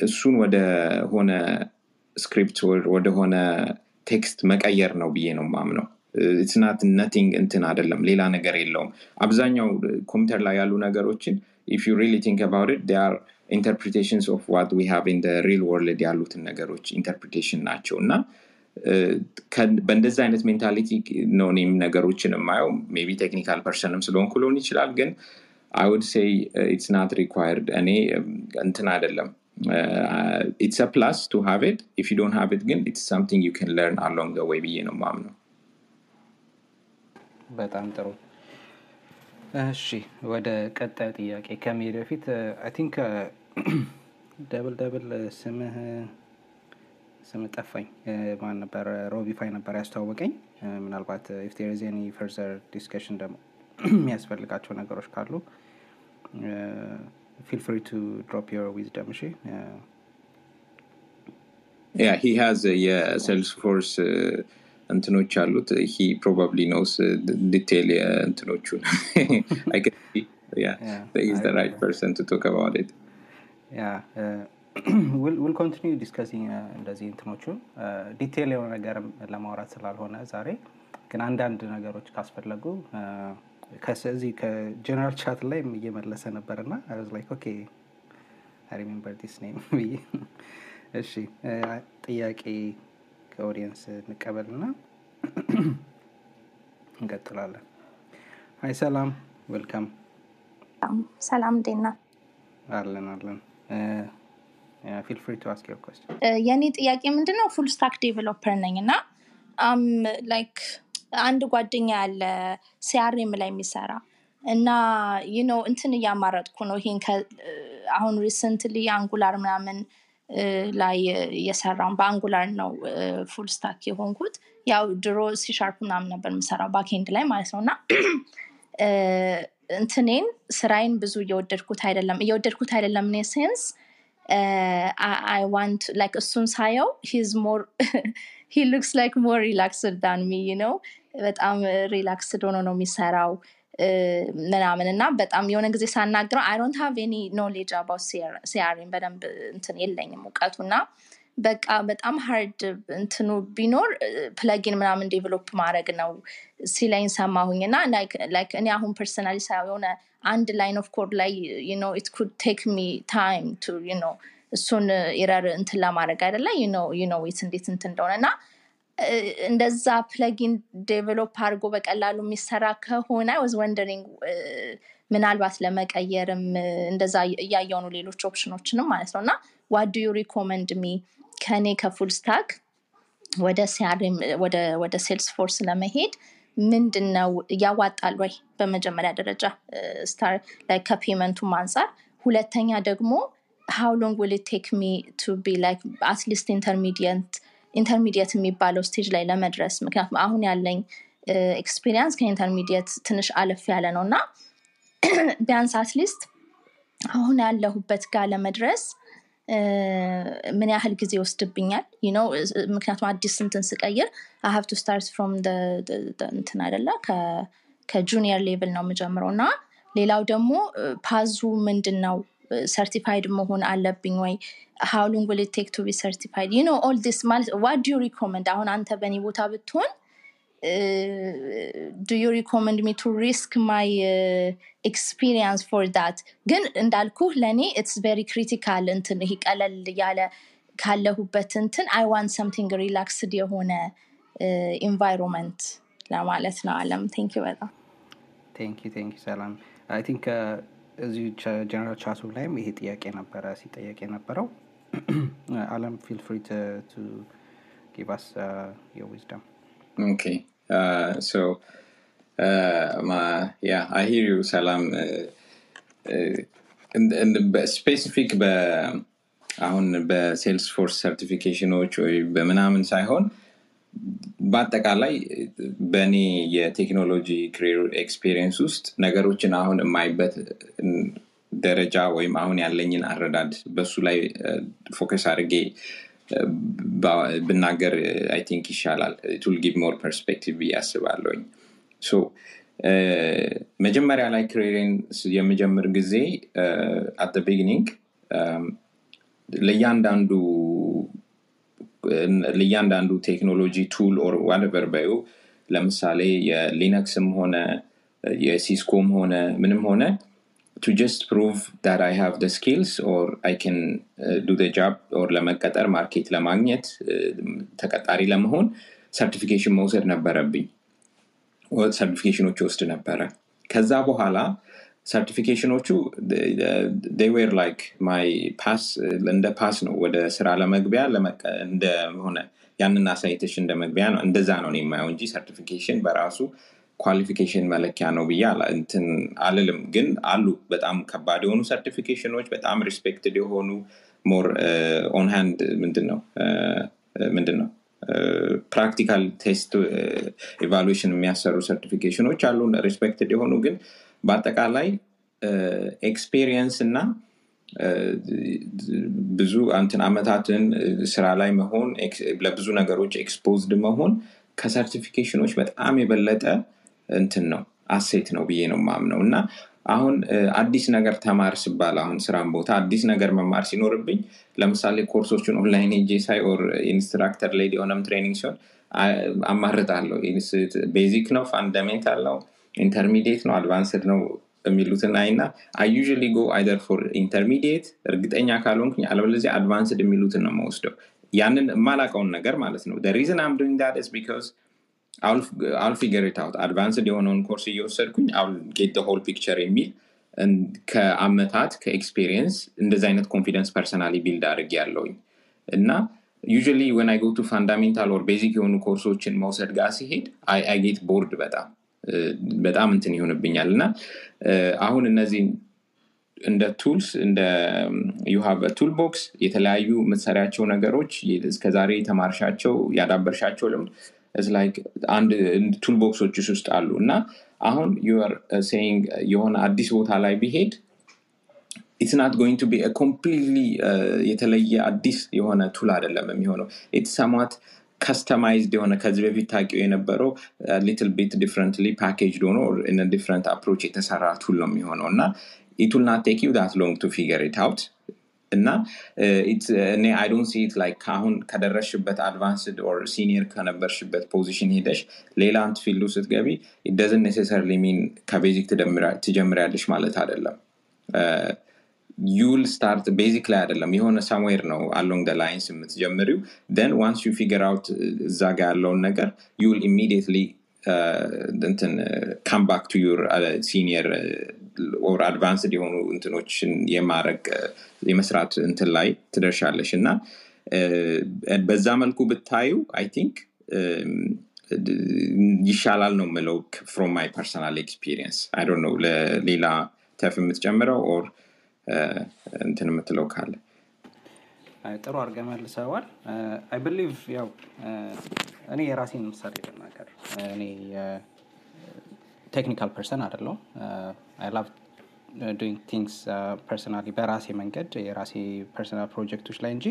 S3: እሱን ወደ ሆነ script ወደሆነ text መቀየር ነው ብዬ ነው ማምነው it's not nothing እንትን አይደለም ሌላ ነገር የለውም። አብዛኛው ኮምፒውተር ላይ ያሉ ነገሮችን if you really think about it are interpretations of what we have in real world ያሉትን ነገሮች interpretation ናቸው። እና በእንደዚህ አይነት mentality ነው እኔም ነገሮችን የማየው። be technical person ም ስለሆንኩ ሊሆን ይችላል ግን I would say it's not required እኔ እንትን አይደለም it's plus to have it if you don't have it ግን it's something you can learn along the way ብዬ ነው ማምነው
S2: በጣም ጥሩ። እሺ ወደ ቀጣዩ ጥያቄ ከመሄድ በፊት I think double double ስምህ ስም ጠፋኝ። ማን ነበር? ሮቢፋይ ነበር ያስተዋወቀኝ። ምናልባት if there is any further discussion ደግሞ የሚያስፈልጋቸው ነገሮች ካሉ feel free to drop your wisdom እሺ
S3: yeah he has የ Salesforce እንትኖች አሉት he probably knows detail እንትኖቹን yeah,
S2: Yeah,
S3: the right person to talk about it.
S2: yeah we'll continue discussing እንደዚህ እንትኖቹ. detail የሆነ ነገርም ለማውራት ስላልሆነ ዛሬ ግን አንዳንድ ነገሮች ካስፈለጉ uh, ከዚህ ከ general chat ላይ እየመለሰ ነበር እና like okay remember this name ብዬ እሺ ጥያቄ ከ audience እንቀበልና እንቀጥላለን። hi ሰላም welcome።
S4: ሰላም እንዴት ነህ?
S2: አለን አለን። feel free to ask
S4: your የእኔ ጥያቄ ምንድን ነው full stack developer ነኝ እና like አንድ ጓደኛ ያለ CRM ላይ የሚሰራ እና you know እንትን እያማረጥኩ ነው ይሄን አሁን recently Angular ምናምን ላይ እየሰራው ነው በ Angular ነው full stack የሆንኩት። ያው ድሮ ሲሻርፕ ምናምን ነበር የምሰራው backend ላይ ማለት ነው እና እንትኔን ስራዬን ብዙ እየወደድኩት አይደለም። እየወደድኩት አይደለም in a sense I want like እሱን ሳየው he's more he looks like more relaxed than me ነው በጣም relaxed ሆኖ ነው የሚሰራው። ምናምን እና በጣም የሆነ ጊዜ ሳናግረው I don't have any knowledge about CRM በደንብ እንትን የለኝም እውቀቱ እና በቃ በጣም hard እንትኑ ቢኖር plugin ምናምን develop ማድረግ ነው ሲለኝ ሰማሁኝ እና like እኔ አሁን personally የሆነ አንድ line of code ላይ it could take me time to እሱን error እንትን ለማድረግ አይደለ? with እንዴት እንትን እንደሆነ እና እንደዛ ፕለጊን ዴቨሎፕ አድርጎ በቀላሉ የሚሰራ ከሆነ ወዝ ወንደሪንግ ምናልባት ለመቀየርም እ፣ እንደዛ እያየው ነው ሌሎች ኦፕሽኖችንም ማለት ነው እና ዋት ዱ ዩ ሪኮመንድ ሚ ከኔ ከፉል ስታክ ወደ ሲአርኤም ወደ ወደ ሴልስ ፎርስ ለመሄድ ምንድን ነው ያዋጣል ወይ በመጀመሪያ ደረጃ ስታር ላይ ከፔመንቱም አንጻር ሁለተኛ ደግሞ ሃው ሎንግ ዊል ቴክ ሚ ቱ ቢ ላይክ አትሊስት ኢንተርሚዲየት ኢንተርሚዲየት የሚባለው stage ላይ ለመድረስ። ምክንያቱም አሁን ያለኝ experience ከ intermediate ትንሽ አለፍ ያለ ነው እና ቢያንስ at least አሁን ያለሁበት ጋር ለመድረስ ምን ያህል ጊዜ know፣ እ- ምክንያቱም አዲስ እንትን ስቀይር have to start from እንትን አይደለ? ከ junior level ነው የምጀምረው እና ሌላው ደግሞ ፓዙ ምንድን ነው ሰርቲፋይድ መሆን አለብኝ ወይ ሃው ሎንግ ዊል ቴክ ቱ ቢ ሰርቲፋይድ ዩ ኖ ኦል ዲስ ማለት ዋት ዱ ሪኮመንድ አሁን አንተ በእኔ ቦታ ብትሆን ዱ ዩ ሪኮመንድ ሚ ቱ ሪስክ ማይ ኤክስፒሪየንስ ፎር ዳት ግን እንዳልኩህ ለእኔ ኢትስ ቨሪ ክሪቲካል እንትን ይሄ ቀለል ያለ ካለሁበት እንትን አይ ዋንት ሰምቲንግ ሪላክስድ የሆነ ኢንቫይሮንመንት ለማለት ነው አለም ቴንክ በጣም
S2: ቴንክ ዩ ቴንክ ዩ ሰላም አይ ቲንክ እዚሁ general chat ኡ ላይም ይሄ ጥያቄ ነበረ ሲጠየቅ የነበረው። አለም
S3: feel free to give us your wisdom and, and specific አሁን በ sales certification ኦች ወይ በምናምን ሳይሆን በአጠቃላይ በእኔ የቴክኖሎጂ career experience ውስጥ ነገሮችን አሁን የማይበት ደረጃ ወይም አሁን ያለኝን አረዳድ በሱ ላይ focus አድርጌ ብናገር I think ይሻላል። It'll give more perspective ብዬ አስባለሁኝ። መጀመሪያ ላይ career ኤን የምጀምር ጊዜ at beginning ለእያንዳንዱ ለእያንዳንዱ ቴክኖሎጂ tool or whatever በዪ ለምሳሌ የ Linux ም ሆነ የ Cisco ም ሆነ ምንም ሆነ that I have the skills or I can uh, do the job or ለመቀጠር market ለማግኘት ተቀጣሪ ለመሆን certification መውሰድ ነበረብኝ። certification ኖች እወስድ ነበረ። ከዛ በኋላ certification ኖቹ were like my pass እንደ pass ነው ወደ ስራ ለመግቢያ እንደሆነ ያንን አሳይተሽ እንደ መግቢያ ነው። እንደዛ ነው የማየው እንጂ certification በራሱ qualification መለኪያ ነው ብዬ እንትን አልልም። ግን አሉ በጣም ከባድ የሆኑ certification ኖች በጣም respected የሆኑ more on hand ምንድን ነው? ምንድን ነው? practical test evaluation የሚያሰሩ certification ኖች አሉ respected የሆኑ ግን በአጠቃላይ experience እና ብዙ እንትን አመታትን ስራ ላይ መሆን ለብዙ ነገሮች exposed መሆን ከ certification ኖች በጣም የበለጠ እንትን ነው asset ነው ብዬ ነው ማምነው እና አሁን አዲስ ነገር ተማር ስባል አሁን ስራም ቦታ አዲስ ነገር መማር ሲኖርብኝ ለምሳሌ ኮርሶችን ኦንላይን ሄጄ ሳይ or instructor led የሆነም training ሲሆን አማርጣለሁ። basic ነው fundamental ነው intermediate ነው advanced ነው የሚሉትን አይና I usually go either for intermediate እርግጠኛ ካልሆንኩኝ አለበለዚያ advanced የሚሉትን ነው መወስደው ያንን የማላቀውን ነገር ማለት ነው። reason I'm doing that is because I'll figure out advanced የሆነውን ኮርስ እየወሰድኩኝ I'll get whole picture የሚል ከአመታት ከ experience እንደዚ አይነት confidence personally build አድርግ ያለውኝ እና usually when I go to fundamental or basic የሆኑ ኮርሶችን መውሰድ ጋር ሲሄድ I get bored በጣም በጣም እንትን ይሆንብኛል። እና አሁን እነዚህ እንደ tools እንደ you have toolbox የተለያዩ የምትሰሪያቸው ነገሮች እስከዛሬ የተማርሻቸው ያዳበርሻቸው ልምድ አንድ toolbox ኦች ውስጥ አሉ። እና አሁን you're saying የሆነ አዲስ ቦታ ላይ ቢሄድ it's not going to be completely የተለየ አዲስ የሆነ tool አይደለም የሚሆነው። it's somewhat customized የሆነ ከዚህ በፊት ታውቂው የነበረው little bit differently packaged ሆኖ different approach የተሰራ tool ነው የሚሆነው እና it'll not take you that long to figure it out እና it's- እኔ I don't see it like ከአሁን ከደረስሽበት advanced or senior ከነበርሽበት position ሄደሽ ሌላ እንት field ኡ ስትገቢ doesn't necessarily mean ከ basic ትጀምሪያለሽ ማለት አይደለም you'll start basic ላይ አይደለም የሆነ somewhere ነው along the lines የምትጀምሪው. then once you figure out እዛ ጋ ያለውን ነገር you'll immediately እንትን come back to your senior or advanced የሆኑ እንትኖችን የማድረግ የመስራት እንትን ላይ ትደርሻለሽ። እና እ፣ በዛ መልኩ ብታዩ I think ይሻላል ነው የምለው from my personal experience I don't know ለሌላ ተፍ የምትጨምረው or እንትን የምትለው ካለ።
S2: ጥሩ አድርገህ መልሰዋል I believe ያው እኔ የራሴን ምሳሌ ልናገር እኔ technical person አይደለሁም። I love doing things personally በራሴ መንገድ የራሴ personal ፕሮጀክቶች ላይ እንጂ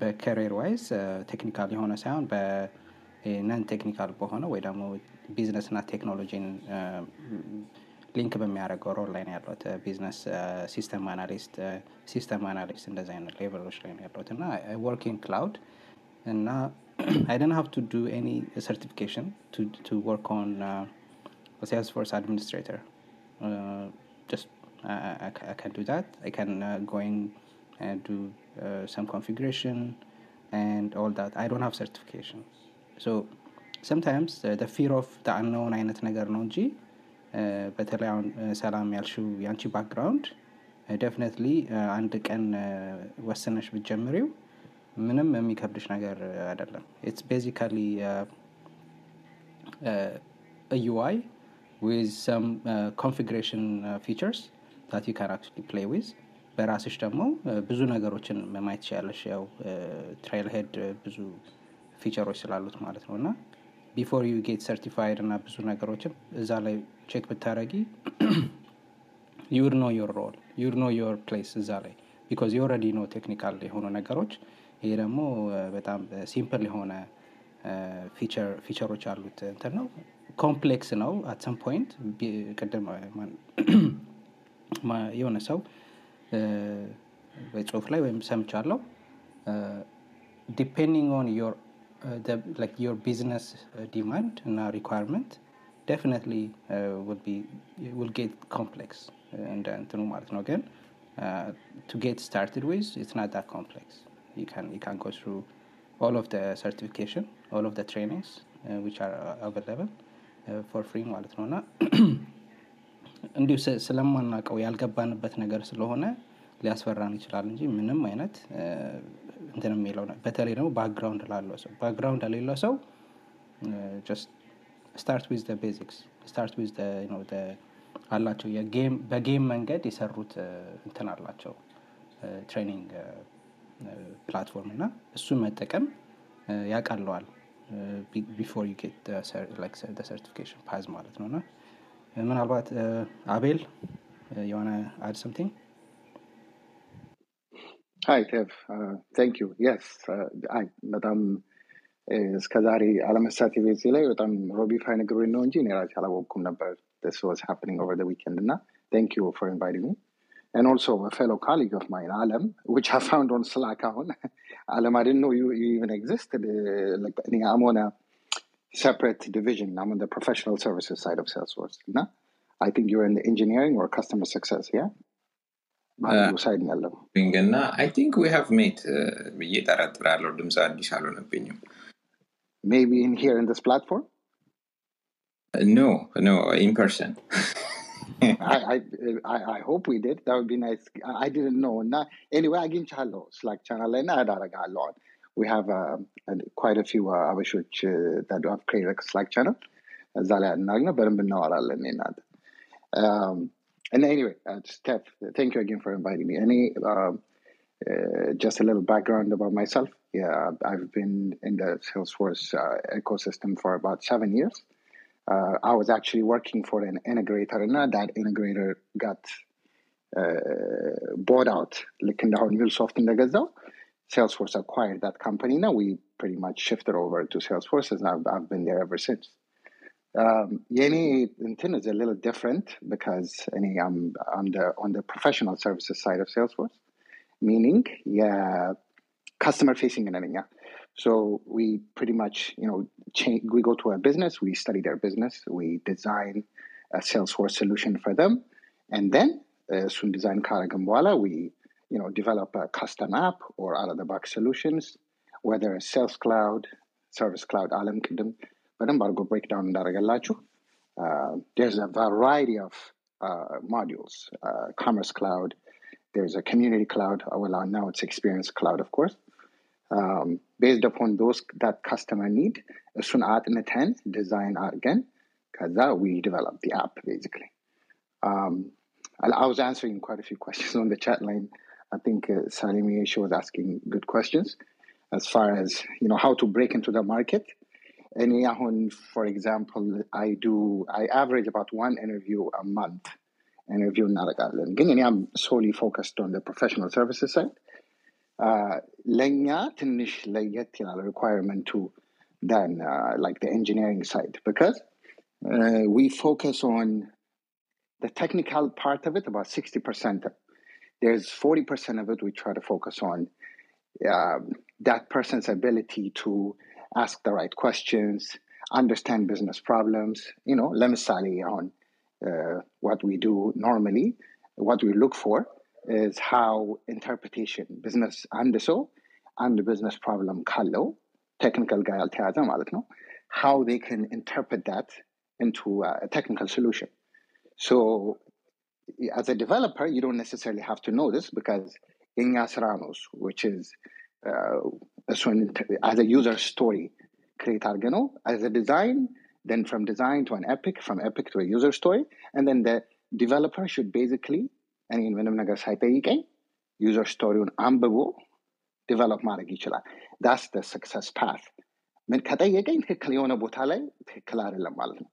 S2: በ career wise technical የሆነ ሳይሆን በ non technical በሆነ ወይ ደግሞ ቢዝነስ እና ቴክኖሎጂን ሊንክ በሚያደርገው ሮል ላይ ነው ያለሁት ቢዝነስ ሲስተም አናሊስት ሲስተም አናሊስት እንደዚህ አይነት ሌቨሎች ላይ ነው ያለሁት እና ወርኪንግ ክላውድ እና I didn't have to do any certification to to work on uh, a Salesforce administrator. Uh, just I, I, I can do that. I can uh, go in and do uh, some configuration and all that. I don't have certification. So sometimes uh, the fear of the unknown አይነት ነገር ነው እንጂ uh, በተለይ አሁን ሰላም ያልሽው የአንቺ background definitely አንድ ቀን ወስነሽ ብትጀምሪው ምንም የሚከብድሽ ነገር አይደለም። it's basically UI with some configuration features that you can actually play with በራስሽ ደግሞ ብዙ ነገሮችን ማየት ትችላለሽ ያው Trailhead ብዙ feature ኦች ስላሉት ማለት ነው። እና before you get certified እና ብዙ ነገሮችን እዛ ላይ check ብታረጊ you'd know your role you'd know your place እዛ ላይ because you already ነው technical የሆኑ ነገሮች። ይሄ ደግሞ በጣም simple የሆነ ፊቸሮች ያሉት እንትን ነው። ኮምፕሌክስ ነው አት ሰም ፖይንት ቅድም የሆነ ሰው እ፣ ወይ ጽሁፍ ላይ ወይም ሰምቻለው ዲፔንዲንግ ኦን ዮር ዮር ቢዝነስ ዲማንድ እና ሪኳርመንት ዴፊኒትሊ ውል ጌት ኮምፕሌክስ እንደ እንትኑ ማለት ነው ግን ቱ ጌት ስታርትድ ዊዝ ኢትስ ናት ዳት ኮምፕሌክስ you can you can go through all of the certification all of the trainings uh, which are uh, available uh, for free ማለት ነው እና እንዲሁ ስ- ስለማናውቀው ያልገባንበት ነገር ስለሆነ ሊያስፈራን ይችላል እንጂ ምንም አይነት እ፣ እንትን የሚለው በተለይ ደግሞ background ላለው ሰው background ለሌለው ሰው start with basics start with አላቸው። በ game መንገድ የሰሩት እንትን አላቸው። training platform እና እሱን መጠቀም ያቀለዋል before you get certification path ማለት ነው። እና ምናልባት አቤል የሆነ add something
S5: ሀይ ቴቭ ቴንክ ዩ የስ አይ በጣም እስከ ዛሬ አለመሳት ቤዜ ላይ በጣም ሮቢ ፋይ ነግሮኝ ነው እንጂ እኔ ራሴ አላወቅኩም ነበር this was happening over the weekend እና thank you for inviting me and also a fellow colleague of mine Alam which I found on Slack አሁን Alam I didn't know you, you even existed uh, like እኔ I'm on a separate division I'm on the professional services side of Salesforce እና I think you're in the engineering or customer success yeah በአንዱ ሳይድ ነው ያለው
S3: እና አይ ቲንክ ዊ ሃቭ ሜት ብዬ ጠረጥራለሁ ድምፅ አዲስ አልሆነብኝም
S5: maybe in here in this platform
S3: ኖ ኖ ኢን ፐርሰን
S5: I, I I I hope we did. That would be nice. I I didn't know. እና anyway አግኝቻለሁ Slack channel ላይ እና add አደርጋለሁ። We have uh, quite a few uh, አበሾች uh, that have created a Slack channel. እዛ ላይ እናግነ በደንብ እናወራለን እኔ እናንተ። Um, and anyway, uh, Steph, thank you again for inviting me. Any, um, uh, just a little background about myself. Yeah, I've been in the Salesforce uh, ecosystem for about seven years. Uh, I was actually working for an integrator, and that integrator got uh, bought out. Like in the Microsoft in the Gazelle. Salesforce acquired that company. Now we pretty much shifted over to Salesforce, and I've, I've been there ever since. Um, Yeni Intin is a little different because any I'm on the on the professional services side of Salesforce, meaning yeah, customer facing and yeah. So we pretty much you know change, we go to a business, we study their business, we design a Salesforce solution for them, and then uh, soon design Karagambwala, we you know develop a custom app or out of the box solutions, whether it's Sales Cloud, Service Cloud, Alam Kingdom በደንብ አድርጎ breakdown እንዳደረገላችሁ uh, there's a variety of uh, modules uh, commerce cloud there's a community cloud well now it's experience cloud of course um, based upon those that customer need እሱን አጥንተን ዲዛይን አድርገን ከዛ we develop the app basically um, I, I was answering quite a few questions on the chat line I think uh, Salimi she was asking good questions as far as you know how to break into the market and አሁን for example I do I average about one interview a month interview እናደርጋለን ግን እኔ am solely focused on the professional services side uh, ለእኛ ትንሽ ለየት ይላል requirement to than uh, like the engineering side because uh, we focus on the technical part of it about 60% there's 40% of it we try to focus on um, that person's ability to ask the right questions understand business problems you know ለምሳሌ አሁን uh, what we do normally what we look for is how interpretation business አንድ ሰው አንድ business problem ካለው technical ጋር ያልተያዘ ማለት ነው how they can interpret that into a technical solution so as a developer you don't necessarily have to know this because የኛ ስራ ነው እሱ which is uh, እሱን as a user story create አድርገ ነው as a design then from design to an epic from epic to a user story and then the developer should basically እኔን ምንም ነገር ሳይጠይቀኝ ዩዘር ስቶሪውን አንብቦ ዲቨሎፕ ማድረግ ይችላል ዳስ ደ ሰክሰስ ፓት ምን ከጠየቀኝ ትክክል የሆነ ቦታ ላይ ትክክል አይደለም ማለት ነው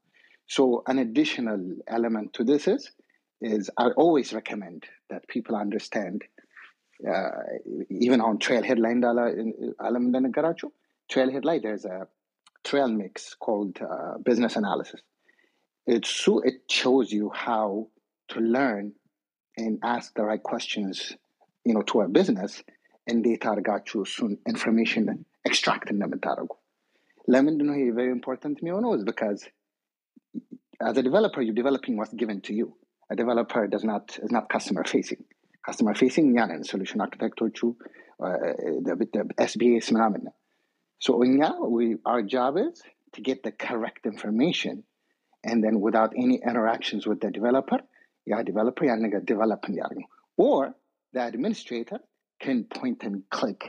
S5: so an additional element to this is is I always recommend that people understand uh, even on trailhead ላይ እንዳለ አለም እንደነገራችሁ trailhead ላይ there's a trail mix called uh, business analysis it's so it shows you how to learn and ask the right questions you know to a business እንዴት አድርጋችሁ እሱን ኢንፎርሜሽን ኤክስትራክት እንደምታደርጉ ለምንድን ነው ይሄ ቨሪ ኢምፖርታንት የሚሆነው is because as a developer you're developing what's given to you a developer does not is not customer facing customer facing እኛ ነን solution architecቶቹ ኤስቢኤስ ምናምን ነው so እኛ we, our job is to get the correct information and then without any interactions with the developer ያ developer ያን ነገር develop እንዲያደርግ ነው or the administrator can point and click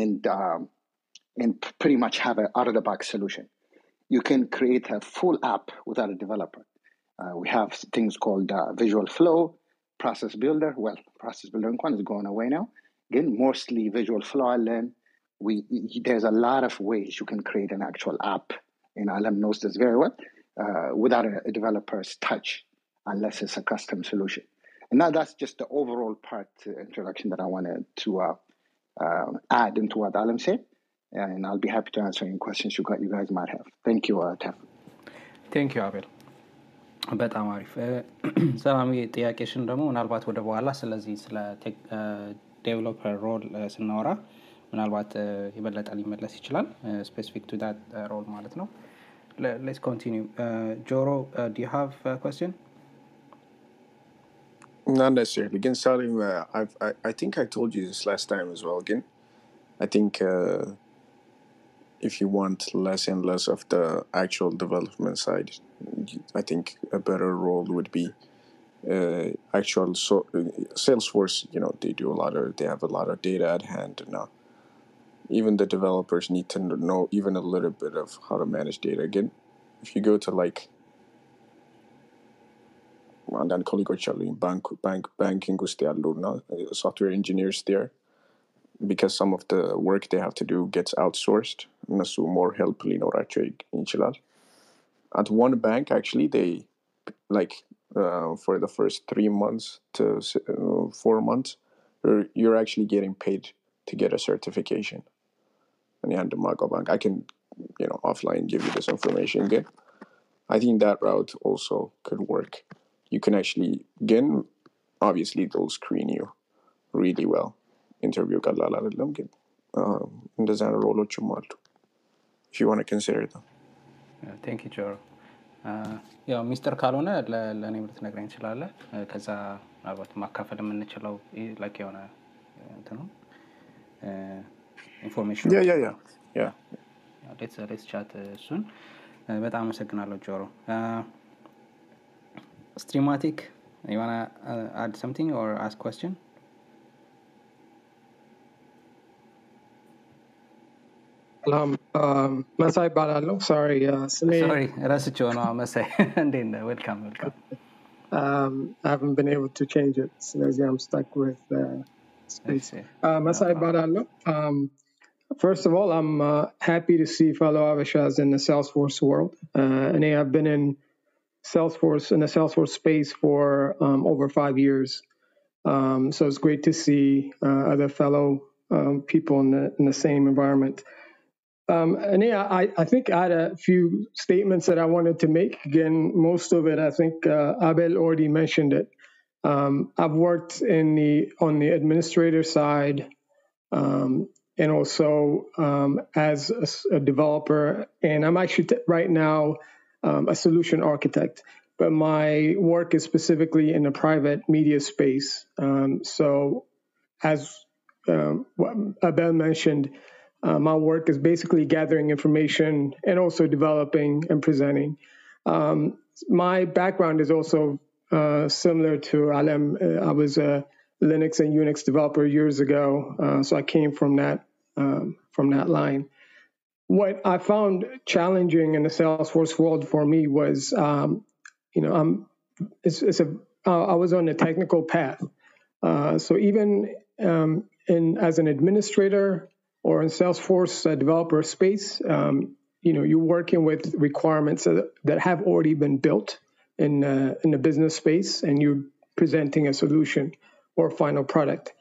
S5: and um, and pretty much have an out of the box solution you can create a full app without a developer uh, we have things called uh, visual flow Process Builder, well, Process Builder and Quan is going away now. Again, mostly Visual flow. Learn. We, there's a lot of ways you can create an actual app, and Alam knows this very well, uh, without a, a, developer's touch, unless it's a custom solution. And now that's just the overall part uh, introduction that I wanted to uh, uh, add into what Alam said, and I'll be happy to answer any questions you, you guys might have. Thank you, uh, Tef.
S2: Thank you, Abel. በጣም አሪፍ ሰላም ጥያቄሽን ደግሞ ምናልባት ወደ በኋላ ስለዚህ ስለ ዴቨሎፐር ሮል ስናወራ ምናልባት የበለጠ ሊመለስ ይችላል ስፔሲፊክ ቱ ዳት ሮል ማለት ነው ሌትስ ኮንቲኒው ጆሮ ዱ ሃቭ ኮስችን
S6: Not necessarily. Again, Salim, uh, I've, I, I think I told you this last time as well. Again, I think uh, if you want less and less of the actual development side, I think a better role would be uh, actual so uh, Salesforce. You know, they do a lot of they have a lot of data at hand now. Even the developers need to know even a little bit of how to manage data. Again, if you go to like and then colleague bank bank banking there, uh, software engineers there because some of the work they have to do gets outsourced. Nasu more help linorace inchilar. At one bank, actually, they like uh, for the first three months to uh, four months, you're, you're actually getting paid to get a certification. And yeah, the Mago Bank, I can, you know, offline give you this information again. I think that route also could work. You can actually, again, obviously, they'll screen you really well Interview ቀላል አይደለም ግን እንደዚህ አይነት role ኦችም
S2: አሉ። ጆሮ ያው ሚስጥር ካልሆነ ለ- ለእኔም ልትነግረኝ ትችላለህ። እ፣ ከዛ ምናልባት ማካፈል የምንችለው like የሆነ እንትኑ
S6: information.
S2: ሌትስ ቻት እሱን። በጣም አመሰግናለሁ ጆሮ። ስትሪማቲክ የሆነ አድ ሰምቲንግ ኦር አስ ኮስችን
S7: Um, Masai Baralo, sorry. Uh,
S2: Sine, Sorry, Rasichono, Masai. And then welcome, welcome.
S7: Um, I haven't been able to change it. So I'm stuck with uh, space. Uh, Masai uh-huh. Baralo. Um, first of all, I'm uh, happy to see fellow Avishas in the Salesforce world. Uh, and they have been in Salesforce, in the Salesforce space for um, over five years. Um, so it's great to see uh, other fellow um, people in the, in the same environment. Um, and yeah, I, I think I had a few statements that I wanted to make. Again, most of it, I think uh, Abel already mentioned it. Um, I've worked in the on the administrator side um, and also um, as a, developer, and I'm actually t- right now um, a solution architect. But my work is specifically in the private media space. Um, so as Abel mentioned, uh, my work is basically gathering information and also developing and presenting. Um, my background is also uh, similar to Alem. Uh, I was a Linux and Unix developer years ago, uh, so I came from that um, from that line. What I found challenging in the Salesforce world for me was, um, you know, I'm it's, it's a I was on a technical path. Uh, so even um, in as an administrator or in Salesforce uh, developer space, um, you know, you're working with requirements that, have already been built in uh, in the business space, and you're presenting a solution or final product.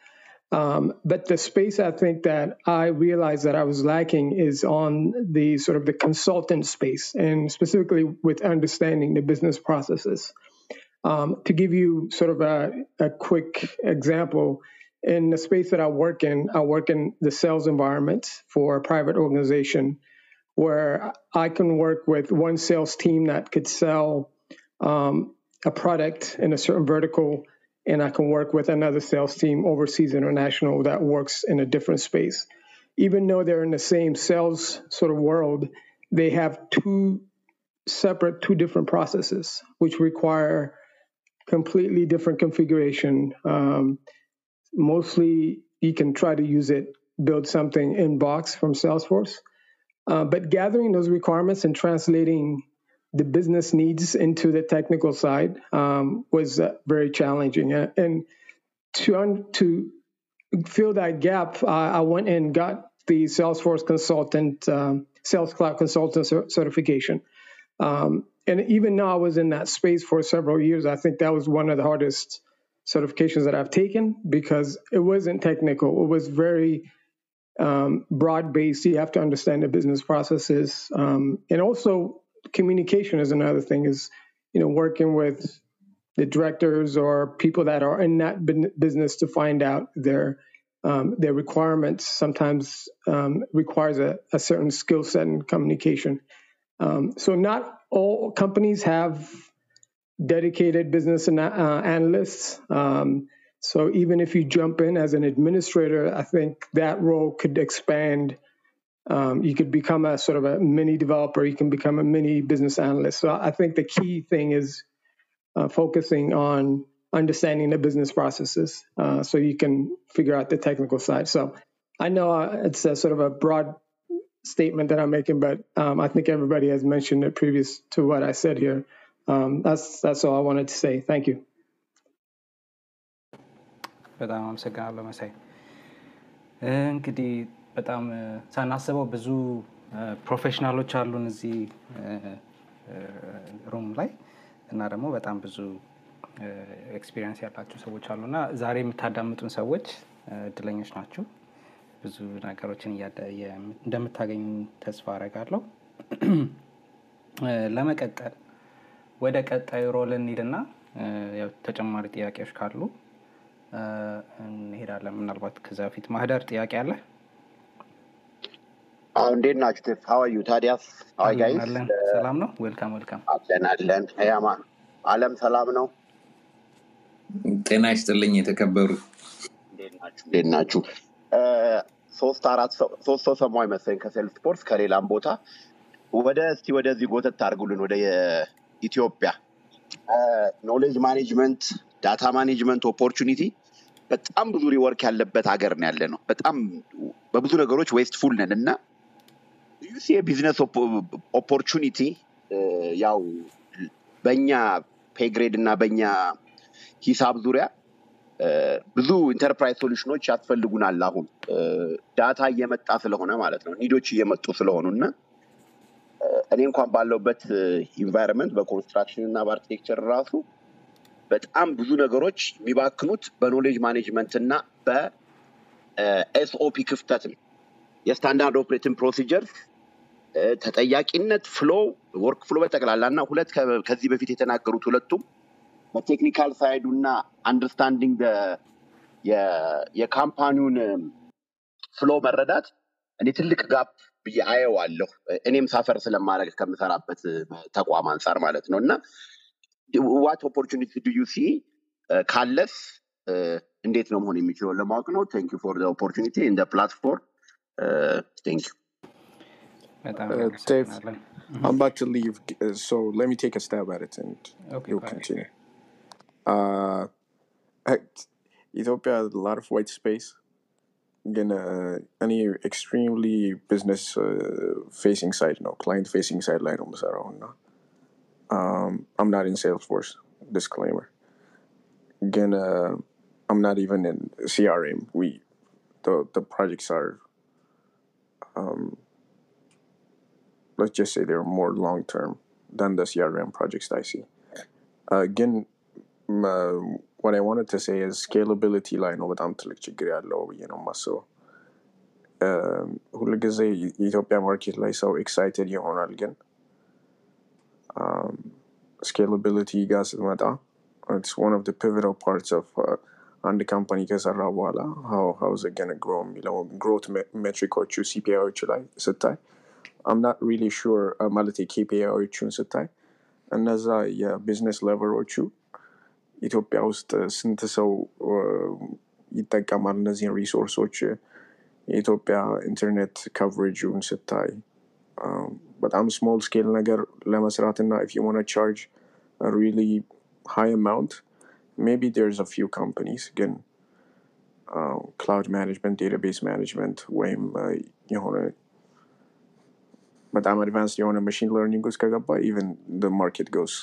S7: Um, but the space I think that I realized that I was lacking is on the sort of the consultant space, and specifically with understanding the business processes. Um, to give you sort of a, a quick example, in the space that I work in, I work in the sales environment for a private organization where I can work with one sales team that could sell um, a product in a certain vertical, and I can work with another sales team overseas international that works in a different space. Even though they're in the same sales sort of world, they have two separate, two different processes, which require completely different configuration. Um, mostly, you can try to use it, build something in box from Salesforce. Uh, but gathering those requirements and translating the business needs into the technical side um, was uh, very challenging. And, and to un- to fill that gap, I I went and got the Salesforce consultant, um, Sales Cloud consultant cer- certification. Um, and even though I was in that space for several years, I think that was one of the hardest certifications that I've taken because it wasn't technical. It was very um, broad based. You have to understand the business processes, um, and also communication is another thing. Is you know working with the directors or people that are in that business to find out their um, their requirements. Sometimes um, requires a, a, certain skill set and communication. Um, so not all companies have dedicated business uh, analysts. Um, so even if you jump in as an administrator, I think that role could expand. Um, you could become a sort of a mini developer. You can become a mini business analyst. So I think the key thing is uh, focusing on understanding the business processes uh, so you can figure out the technical side. So I know uh, it's a sort of a broad statement that I'm making, but um, I think everybody has mentioned it previous to what I said here. Um, that's that's all I wanted to say. Thank you.
S2: በጣም አመሰግናለሁ መሳይ። እንግዲህ በጣም ሳናስበው ብዙ professional ኦች አሉን እዚህ room ላይ እና ደግሞ በጣም ብዙ experience ያላቸው ሰዎች አሉ እና ዛሬ የምታዳምጡን ሰዎች እድለኞች ናችሁ። ብዙ ነገሮችን እንደምታገኙ ተስፋ አረጋለሁ። ለመቀጠል ወደ ቀጣዩ role እንሂድና ተጨማሪ ጥያቄዎች ካሉ እንሄዳለን። ምናልባት ከዚ በፊት ማህደር ጥያቄ አለ?
S8: እንዴት ናችሁ? ሀዋዩ ታዲያስ guys
S2: ሰላም ነው? welcome welcome።
S8: አለን አለን። ያማ አለም ሰላም ነው?
S3: ጤና ይስጥልኝ የተከበሩ
S8: እንዴት ናችሁ? ሶስት አራት ሶስት ሰው ሰማሁ መሰለኝ ከ Salesforce ከሌላም ቦታ ወደ እስቲ ወደዚህ ጎተት ታርጉልን ወደ ኢትዮጵያ knowledge management data management opportunity በጣም ብዙ rework ያለበት ሀገር ነው ያለ ነው። በጣም በብዙ ነገሮች wasteful ነን እና you see የ business opportunity ያው በእኛ pay grade እና በእኛ ሂሳብ ዙሪያ ብዙ enterprise solution ኦች ያስፈልጉናል። አሁን data እየመጣ ስለሆነ ማለት ነው፣ need ኦች እየመጡ ስለሆኑ እና እኔ እንኳን ባለሁበት environment በ construction እና በ architecture ራሱ በጣም ብዙ ነገሮች የሚባክኑት በ knowledge management እና በ SOP ክፍተት ነው። የ standard operating procedures ተጠያቂነት፣ flow workflow በጠቅላላ እና ሁለት ከዚህ በፊት የተናገሩት ሁለቱም በ technical side ኡ እና understanding የ company ውን flow መረዳት እኔ ትልቅ gap ብዬ አየዋለሁ። እኔም suffer ስለማደርግ ከምሰራበት ተቋም አንጻር ማለት ነው እና what opportunity do you see ካለስ እንዴት ነው መሆን የሚችለው ለማወቅ ነው። thank for opportunity እንደ platform ቴንክ
S6: Uh, I'm about to leave, uh, so let me take a stab at it and
S2: Okay,
S6: you'll continue. Uh, Ethiopia has a lot of white space. Gonna any extremely business uh, facing side, no client facing side line almost now. Um, I'm not in Salesforce. Disclaimer. Gonna I'm not even in CRM. We the the projects are um, let's just say they're more long term than the CRM projects I see. Uh, again, m- uh, what I wanted to say is scalability ላይ ነው በጣም ትልቅ ችግር ያለው ብዬ ነው የማስበው። ሁሉ ጊዜ የኢትዮጵያ ማርኬት ላይ ሰው ኤክሳይትድ ይሆናል፣ ግን ስኬላቢሊቲ ጋር ስትመጣ it's one of the pivotal parts of uh, አንድ ካምፓኒ ከሰራ በኋላ how how is it gonna grow የሚለው ግሮት ሜትሪኮቹ ሲፒአይዎቹ ላይ ስታይ I'm not really sure uh, ማለት ኬፒአይዎቹን ስታይ እነዛ የቢዝነስ ሌቨሎቹ ኢትዮጵያ ውስጥ ስንት ሰው uh, ይጠቀማል እነዚህን ሪሶርሶች የኢትዮጵያ ኢንተርኔት ካቨሬጁን ስታይ um, በጣም ስሞል ስኬል ነገር ለመስራት እና if you want to charge a really high amount maybe there's a few companies ግን uh, cloud management database management ወይም uh, የሆነ በጣም አድቫንስድ የሆነ ማሽን ለርኒንግ ውስጥ ከገባ even the market goes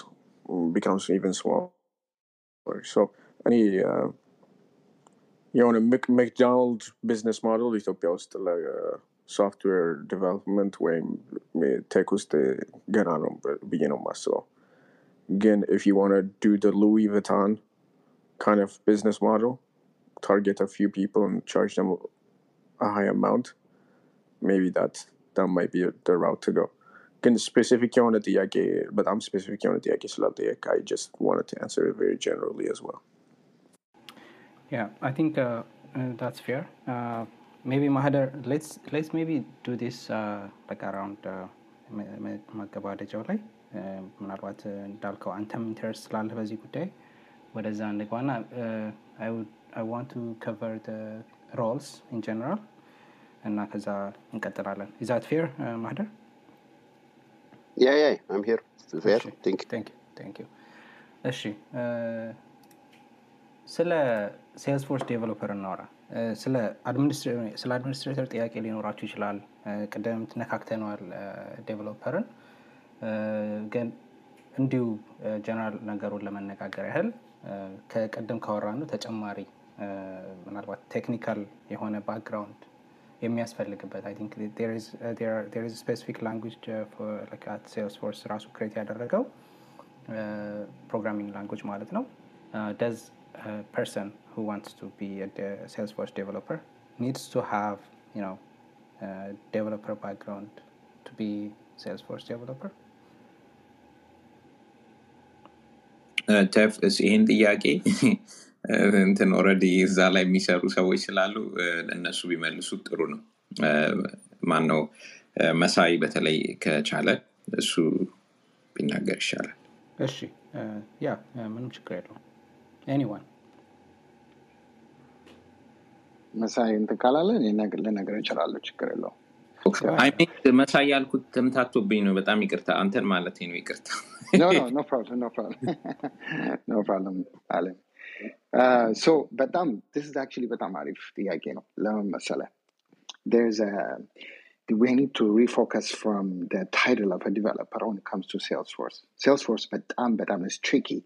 S6: becomes even smaller so እኔ uh, የሆነ መክዶናልድ ቢዝነስ ሞዴል ኢትዮጵያ ውስጥ ለሶፍትዌር ዲቨሎፕመንት ወይም ቴክ ውስጥ ገና ነው ብዬ ነው የማስበው። ግን if you want to do the Louis Vuitton kind of business model, target a few people and charge them a high amount, ሜቢ ዳት that might be the route to go ግን ስፔሲፊክ የሆነ ጥያቄ በጣም ስፔሲፊክ የሆነ ጥያቄ ስላልጠየቅ I just wanted to answer it very generally as well
S2: Yeah, I think uh, uh, that's fair. Uh, maybe Mahadar, let's let's maybe do this uh, like around uh, መ- መ- ማገባደጃው ላይ uh, ምናልባት uh, እንዳልከው አንተም ኢንተረስት ስላለ በዚህ ጉዳይ ወደዛ እንግባና uh, I would I want to cover the roles in general እና ከዛ እንቀጥላለን። Is that fair, uh, Mahadar?
S8: ያ ያ አም ሄር
S2: እሺ. ስለ Salesforce developer እናወራ ስለ administra- ስለ administrator ጥያቄ ሊኖራችሁ ይችላል። እ፣ ቅድም ትነካክተነዋል developer ን ግን እንዲሁ ጀነራል ነገሩን ለመነጋገር ያህል እ፣ ከቅድም ካወራነው ተጨማሪ ምናልባት technical የሆነ background የሚያስፈልግበት አይ ቲንክ ዜር ኢዝ ስፔሲፊክ ላንጉጅ አት ሴልስፎርስ ራሱ ክሬት ያደረገው ፕሮግራሚንግ ላንጉጅ ማለት ነው ደዝ ፐርሰን who wants to be a de- salesforce developer needs to have you know uh, developer background to be salesforce developer
S3: ቴፍ ይህን ጥያቄ እንትን already እዛ ላይ የሚሰሩ ሰዎች ስላሉ እ፣ ለእነሱ ቢመልሱት ጥሩ ነው። ማን ነው መሳይ በተለይ ከቻለ እሱ ቢናገር ይሻላል።
S2: እሺ እ፣ ያ ምንም ችግር የለውም። ኤኒዋን
S5: መሳይ እንትን ካላለ ልነግርህ እችላለሁ ችግር የለውም።
S3: መሳይ ያልኩት ተምታቶብኝ ነው። በጣም ይቅርታ። አንተን ማለት ነው ይቅርታ።
S5: No no no problem no problem no problem አለም ሶ በጣም this is actually በጣም አሪፍ ጥያቄ ነው ለምን መሰለህ there's a we need to refocus from the title of a developer when it comes to Salesforce. Salesforce በጣም በጣም is tricky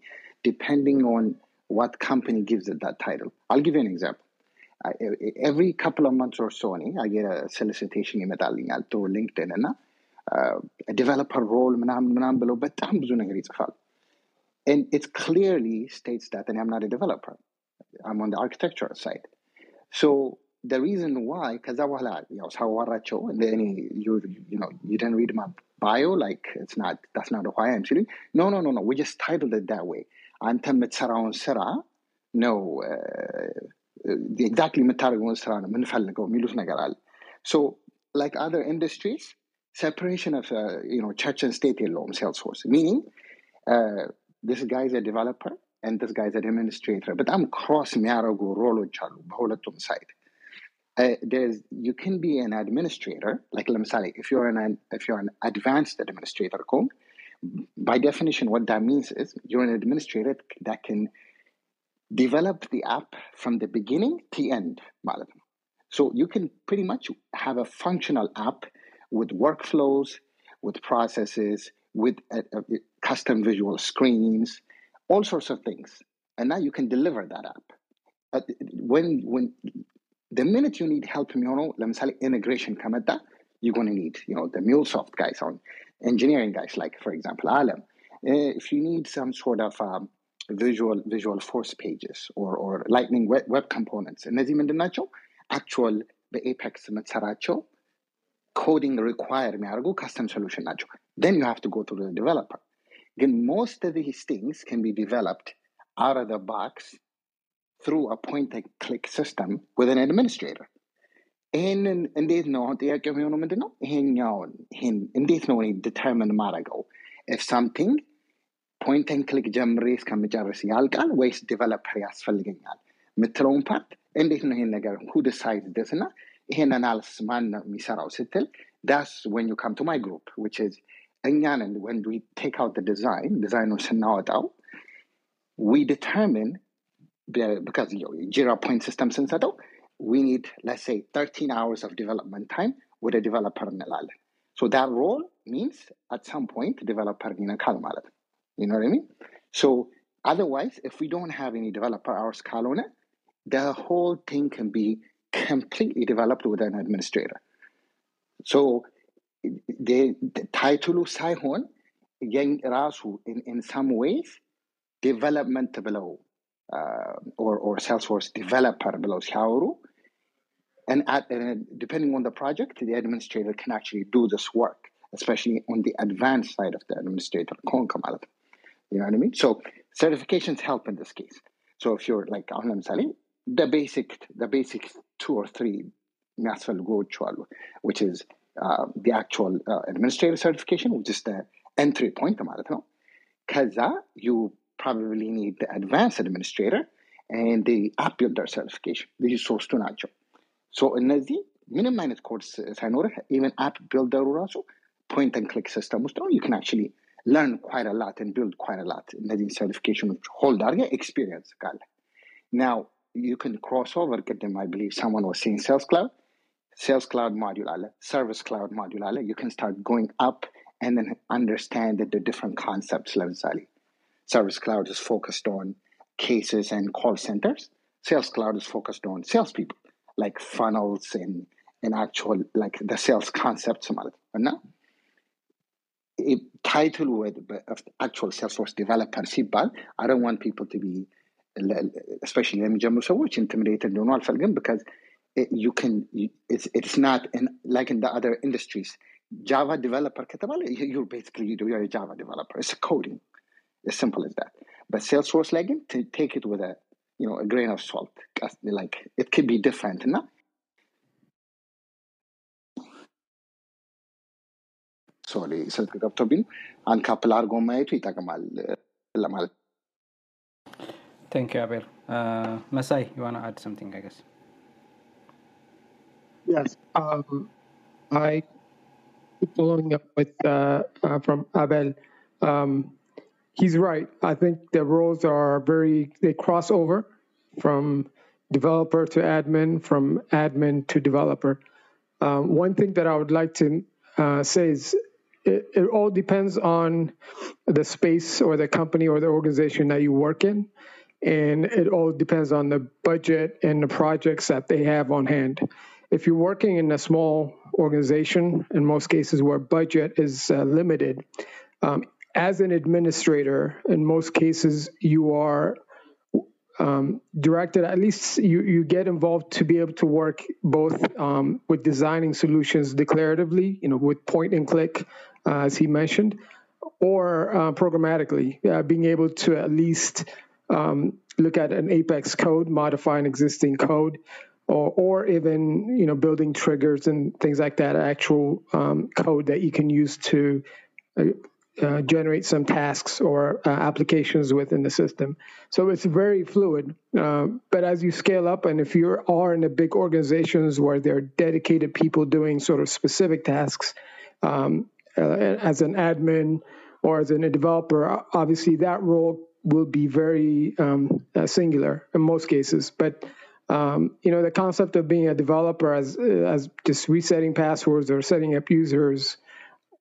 S5: depending on what company gives it that title. I'll give you an example. I, e- every couple of months or so እኔ I get a solicitation ይመጣልኛል through LinkedIn እና ዴቨሎፐር ሮል ምናምን ምናምን ብለው በጣም ብዙ ነገር ይጽፋል and it clearly states that and I'm not a developer. I'm on the architectural side. So the reason why, ከዛ በኋላ ያው ሳዋራቸው እንደ እኔ you, you know you didn't read my bio like it's not that's not who I am ሲሉኝ no no no no we just titled it that way አንተ የምትሰራውን ስራ ነው ኤግዛክትሊ የምታደርገውን ስራ ነው የምንፈልገው የሚሉት ነገር አለ so like other industries separation of uh, you know church and state የለውም salesforce meaning uh, this guy is a developer and this guy is an administrator በጣም ክሮስ የሚያደርጉ ሮሎች አሉ በሁለቱም ሳይድ uh, there's you can be an administrator like ለምሳሌ if you're an if you're an advanced administrator ከሆንክ by definition what that means is you're an administrator that can develop the app from the beginning to end ማለት ነው so you can pretty much have a functional app with workflows with processes with uh, uh, custom visual screens all sorts of things and now you can deliver that app uh, when when the minute you need help የሚሆነው ለምሳሌ integration ከመጣ you're going to need you know the MuleSoft guys on engineering guys like for example Alam Uh, if you need some sort of um, visual visual force pages or or lightning web, web components እነዚህ ምንድን ናቸው actual በኤፔክስ የምትሰራቸው coding require የሚያደርጉ custom solution ናቸው then you have to go to the developer ግን most of these things can be developed out of the box through a point and click system with an administrator ይሄንን እንዴት ነው አሁን ጥያቄ የሚሆነው ምንድን ነው ይሄኛውን ይሄን እንዴት ነው እኔ ዲተርሚን ማድረገው if something ፖይንት ን ክሊክ ጀምሬ እስከምጨርስ ያልቃል ወይስ ዴቨሎፐር ያስፈልገኛል የምትለውን ፓርት እንዴት ነው ይሄን ነገር ሁ ዲሳይድ ደስ እና ይሄን አናልስ ማን ነው የሚሰራው ስትል ዳስ ወን ዩ ካም ቱ ማይ ግሩፕ ዊች ኢዝ እኛንን ወን ዊ ቴክ አውት ዲዛይን ዲዛይኑን ስናወጣው ዊ ዲተርሚን because you know, Jira point system ስንሰጠው we need let's say 13 hours of development time with a developer እንላለን so that role means at some point developer ይነካል ማለት ነው you know what I mean so otherwise if we don't have any developer hours ካልሆነ the whole thing can be completely developed with an administrator so the, the title ሳይሆን የኝ- ራሱ in, in some ways development ብለው uh, or, or Salesforce developer ብለው ሲያወሩ and, at, and depending on the project, the administrator can actually do this work, especially on the advanced side of the administrator. ከሆንክ ማለት ነው። You know what I mean? So certifications help in this case. So if you're like አሁን ለምሳሌ the basic the basic two or three የሚያስፈልጉዎች አሉ which is uh, the actual uh, administrative certification which is the entry point ማለት ነው። ከዛ you probably need the advanced administrator and the app builder certification. These ሶስቱ ናቸው። ሶ እነዚህ ምንም አይነት ኮርስ ሳይኖርህ ኢቨን አፕ ቢልደሩ ራሱ ፖይንት ን ክሊክ ሲስተም ውስጥ ነው ዩ ካን አክቹዋሊ ለርን ኳይት ላት ን ቢልድ ኳይት ላት እነዚህን ሰርቲፊኬሽኖች ሆልድ አድርገህ ኤክስፒሪየንስ ካለ ናው ዩ ካን ክሮስ ኦቨር ቅድም አይ ብሊቭ ሰመን ዋስ ሲንግ ሴልስ ክላውድ ሴልስ ክላውድ ሞዱል አለ ሰርቪስ ክላውድ ሞዱል አለ ዩ ካን ስታርት ጎይንግ አፕ and then understand the different concepts ለምሳሌ service cloud is focused on cases and call centers sales cloud is focused on salespeople like funnels and and actual like the sales concepts ማለት ነው እና title with of actual salesforce developer ሲባል I don't want people to be especially ለሚጀምሩ ሰዎች intimidated እንደሆኑ አልፈልግም because it, you can you- it's it's not in like in the other industries Java developer ከተባለ you- you're basically you're a Java developer it's coding as simple as that but Salesforce ላይ ግን to take it with a you know a grain of salt like it could be different እና ሶሪ ስልክ ገብቶብኝ ነው። አንድ ካፕል አድርጎ ማየቱ ይጠቅማል እ፣ ለማለት
S2: Thank you, Abel. Uh, Masai, you want to add something, I guess?
S7: Yes. Um, I following up with uh, uh, from Abel. Um, he's right. I think the roles are very they cross over from developer to admin, from admin to developer. Um, one thing that I would like to uh, say is it, it all depends on the space or the company or the organization that you work in. And it all depends on the budget and the projects that they have on hand. If you're working in a small organization, in most cases where budget is uh, limited, um, as an administrator, in most cases, you are um, directed, at least you, you get involved to be able to work both um, with designing solutions declaratively, you know, with point and click, uh, as he mentioned, or uh, programmatically, uh, being able to at least um, look at an Apex code, modify an existing code, or, or even you know building triggers and things like that, actual um, code that you can use to uh, uh, generate some tasks or uh, applications within the system. So it's very fluid. Uh, but as you scale up, and if you are in the big organizations where there are dedicated people doing sort of specific tasks, um, uh, as an admin or as a developer, obviously that role will be very um, uh, singular in most cases. But um, you know, the concept of being a developer as as just resetting passwords or setting up users,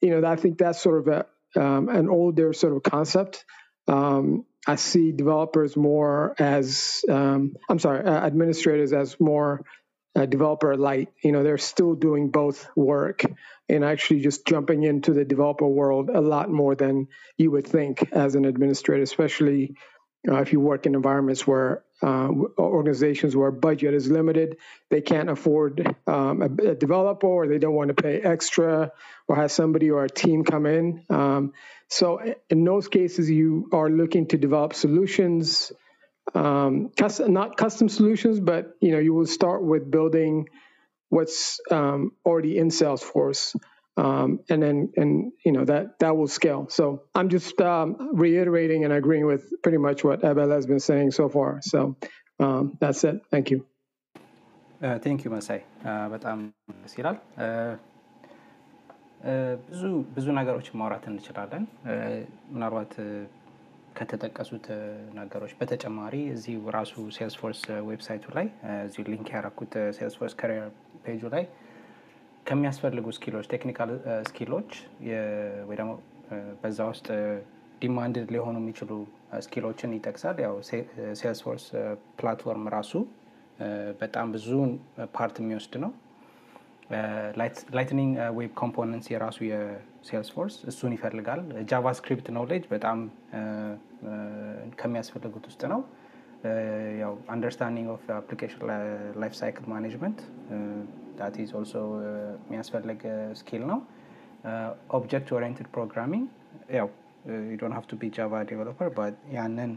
S7: you know, I think that's sort of a um, an older sort of concept. Um, I see developers more as um, I'm sorry, uh, administrators as more uh, developer light. You know, they're still doing both work and actually just jumping into the developer world a lot more than you would think as an administrator, especially uh, if you work in environments where uh, organizations where budget is limited, they can't afford um, a, a developer or they don't want to pay extra or have somebody or a team come in. Um, so in those cases, you are looking to develop solutions, um, custom, not custom solutions, but you know you will start with building what's um, already in Salesforce, um, and then and you know that that will scale. So I'm just um, reiterating and agreeing with pretty much what Abel has been saying so far. So um, that's it. Thank you.
S2: ቴንክ ዩ መሳይ በጣም ደስ ይላል። ብዙ ብዙ ነገሮችን ማውራት እንችላለን። ምናልባት ከተጠቀሱት ነገሮች በተጨማሪ እዚህ ራሱ Salesforce ዌብሳይቱ ላይ እዚሁ link ያደረኩት Salesforce career page ኡ ላይ ከሚያስፈልጉ skill ኦች technical skill ኦች ወይ ደግሞ በዛ ውስጥ demanded ሊሆኑ የሚችሉ skill ኦችን ይጠቅሳል። ያው Salesforce platform ራሱ በጣም ብዙውን part የሚወስድ ነው። ላይትኒንግ ዌብ ኮምፖነንትስ የራሱ የሴልስፎርስ እሱን ይፈልጋል። ጃቫስክሪፕት ኖሌጅ በጣም ከሚያስፈልጉት ውስጥ ነው። ያው አንደርስታንዲንግ ኦፍ አፕሊኬሽን ላይፍ ሳይክል ማኔጅመንት ዳት ኢዝ ኦልሶ የሚያስፈልግ ስኪል ነው ኦብጀክት ኦሪየንትድ ፕሮግራሚንግ ያው ዩ ዶንት ሃቭ ቱ ቢ ጃቫ ዴቨሎፐር በት ያንን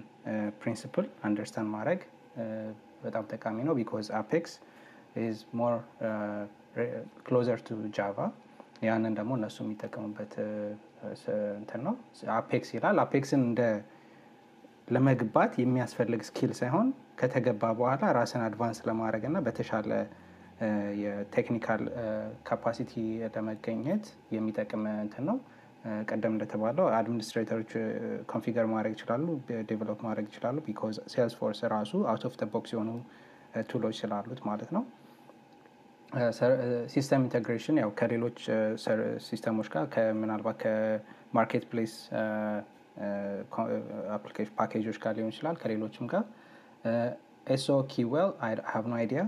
S2: ፕሪንሲፕል አንደርስታንድ ማድረግ በጣም ጠቃሚ ነው ቢኮዝ አፔክስ ኢዝ ሞር ክሎዘር ቱ ጃቫ ያንን ደግሞ እነሱ የሚጠቀሙበት እንትን ነው። Apex ይላል። Apex ን እንደ ለመግባት የሚያስፈልግ skill ሳይሆን ከተገባ በኋላ ራስን advance ለማድረግ እና በተሻለ የ technical capacity ለመገኘት የሚጠቅም እንትን ነው። ቀደም እንደተባለው administrator ኦች configure ማድረግ ይችላሉ develop ማድረግ ይችላሉ because Salesforce ራሱ out of box የሆኑ tool ኦች ስላሉት ማለት ነው system integration ያው ከሌሎች system ኦች ጋር ምናልባት ከ marketplace package ኦች ጋር ሊሆን ይችላል። ከሌሎችም ጋር SOQL have no idea።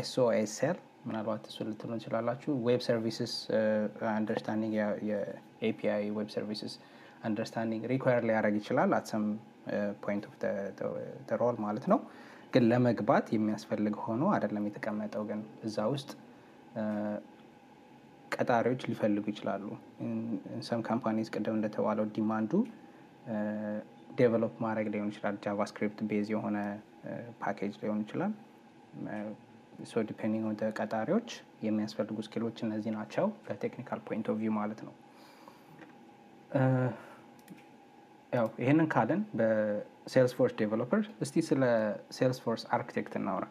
S2: SOSL ምናልባት እሱ ልትሉ እንችላላችሁ web services understanding የ API web services understanding require ሊያደረግ ይችላል። at some point of role ማለት ነው ግን ለመግባት የሚያስፈልግ ሆኖ አይደለም የተቀመጠው ግን እዛ ውስጥ ቀጣሪዎች ሊፈልጉ ይችላሉ። some companies ቅድም እንደተባለው demand ኡ develop ማድረግ ሊሆን ይችላል። JavaScript base የሆነ ፓኬጅ ሊሆን ይችላል። so depending ወደ ቀጣሪዎች የሚያስፈልጉ skill ኦች እነዚህ ናቸው ከ technical point of view ማለት ነው። ያው ይህንን ካልን በሴልስ ፎርስ ዴቨሎፐር እስቲ ስለ ሴልስ ፎርስ አርክቴክት እናውራ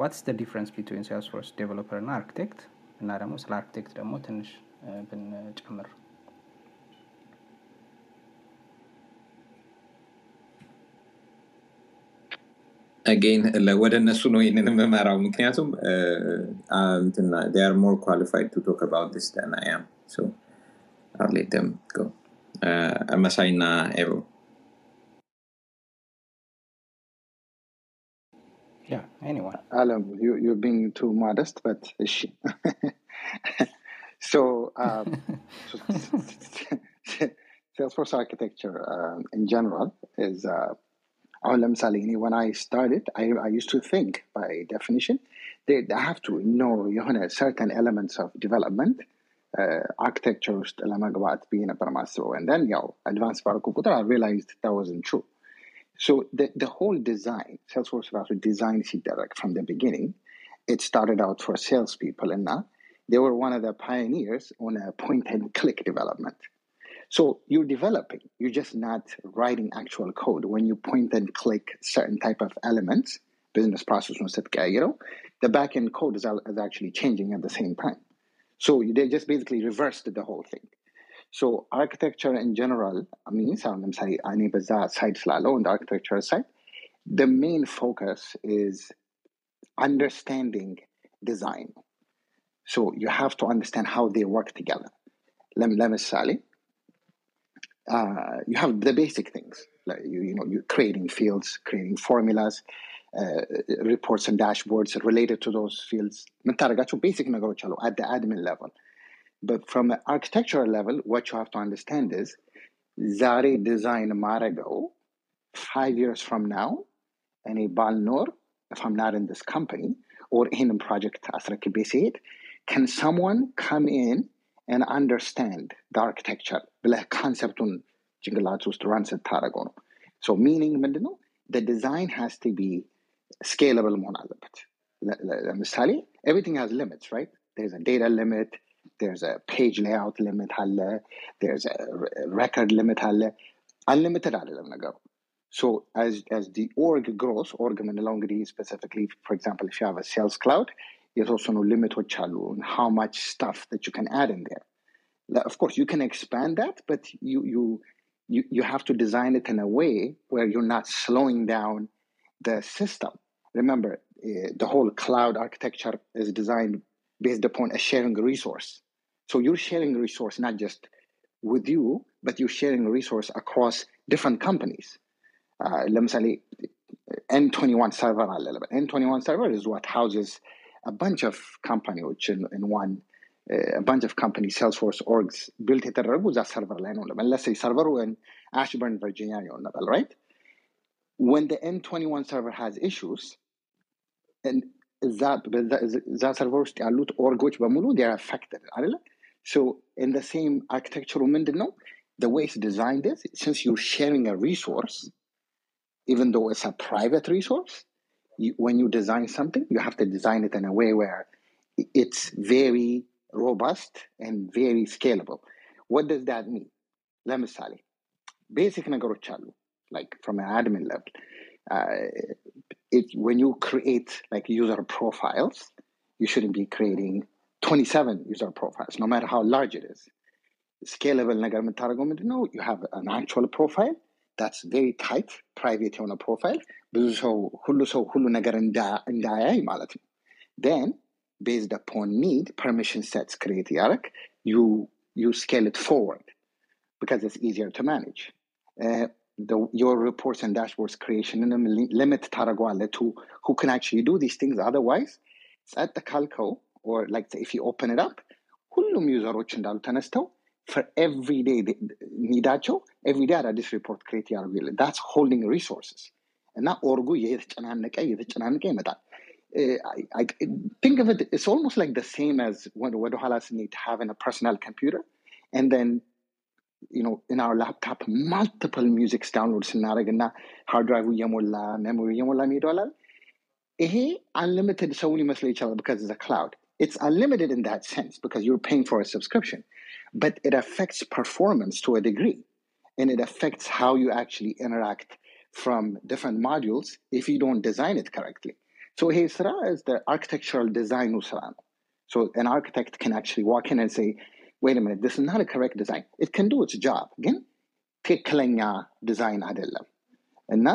S2: ዋትስ ደ ዲፍረንስ ቢትዊን ሴልስ ፎርስ ዴቨሎፐር እና አርክቴክት እና ደግሞ ስለ አርክቴክት ደግሞ ትንሽ ብንጨምር
S3: አጌን ወደ እነሱ ነው ይህንን የምመራው ምክንያቱም ር ሞር ኳሊፋይድ ቱ ቶክ አባውት ስ ን አይ አም ሶ I'll let them go. Uh, Masai
S2: Yeah, anyone.
S5: Alam, you, you're being too modest, but she. so, um, so Salesforce architecture um, in general is, uh, oh, ለምሳሌ እኔ when I started, I, I used to think by definition, they, they have to know የሆነ certain elements of development አርኪቴክቸር ውስጥ ለመግባት ብዬ ነበር ማስበው እንደን ያው አድቫንስ ባርኩ ቁጥር ሪላይዝድ ታወዝን ትሩ So the, the whole design, Salesforce was designed Direct from the beginning. It started out for salespeople, and now they were one of the pioneers on a point and click development. So you're developing, you're just not writing actual code. When you point and click certain type of elements, business process was know, the backend code is, is actually changing at the same time. So they just basically reversed the whole thing. So architecture in general means I'm sorry, I need that side slalom on the architecture side. The main focus is understanding design. So you have to understand how they work together. Let, let me Sally. Uh, you have the basic things like you, you know you're creating fields, creating formulas, uh, reports and dashboards related to those fields. የምታደርጋቸው basic ነገሮች አሉ at the admin level. But from an architectural level, what you have to understand is ዛሬ ዲዛይን ማድረገው five years from now እኔ ባልኖር if I'm not in this company or ይህንን project አስረክቤ ሲሄድ can someone come in and understand the architecture ብለህ ካንሰፕቱን ጭንቅላት ውስጥ ራን ስታደረገው ነው so meaning ምንድን ነው the design has to be scalable መሆን አለበት ለምሳሌ everything has limits right there's a data limit there's a page layout limit አለ there's a record limit አለ unlimited አይደለም ነገሩ so as as the org grows org የምንለው እንግዲህ specifically for example if you have a sales cloud የተወሰኑ ሊሚቶች አሉ how much stuff that you can add in there of course you can expand that but you you you, you have to design it in a way where you're not slowing down the system remember uh, the whole cloud architecture is designed based upon a sharing resource so you're sharing a resource not just with you but you're sharing a resource across different companies uh, ለምሳሌ n21 server አለ n21 server is what houses a bunch of companies in, in one uh, a bunch of companies salesforce orgs built የተደረጉ እዛ ሰርቨር ላይ ነው ለመለሰ ሰርቨሩ ashburn virginia ይሆን ነበር right when the N21 server has issues, and እዛ በዛ- እዛ ሰርቨር ውስጥ ያሉት ኦርጎች በሙሉ ር አፌክትድ አይደለ so in the same architecture ምንድን ነው the way it's designed is since you're sharing a resource even though it's a private resource you, when you design something you have to design it in a way where it's very robust and very scalable what does that mean ለምሳሌ ቤሲክ ነገሮች አሉ like from an admin level uh, it, when you create like user profiles you shouldn't be creating 27 user profiles no matter how large it is scalable ነገር የምታደርገው ምንድን ነው you have an actual profile that's very tight private የሆነ profile ብዙ ሰው ሁሉ ሰው ሁሉ ነገር እንዳ- እንዳያይ ማለት ነው then based upon need permission sets create ያደረግ you you scale it forward because it's easier to manage uh, the, your reports and dashboards creation and limit ታደርገዋለህ to who can actually do these things otherwise ጸጥ ካልከው or like if you open it up ሁሉም ዩዘሮች እንዳሉ ተነስተው for every day ኒዳቸው every day አዳዲስ ሪፖርት ክሬት ያደርጉ የለ that's holding resources እና ኦርጉ እየተጨናነቀ እየተጨናነቀ ይመጣል Uh, I, I think of it it's almost like the same as when ወደኋላ ስንሄድ having a personal computer and then you know, in our laptop, multiple musics download ስናደርግ እና ሃርድ ድራይቭ እየሞላ ሜሞሪ እየሞላ ሚሄደዋላል ይሄ unlimited ሰው ሊመስለው ይችላል because it's a cloud it's unlimited in that sense because you're paying for a subscription but it affects performance to a degree and it affects how you actually interact from different modules if you don't design it correctly so here sra is the architectural design ስራ ነው so an architect can actually walk in and say wait a minute this is not a correct design it can do its job ግን ትክክለኛ ዲዛይን አይደለም እና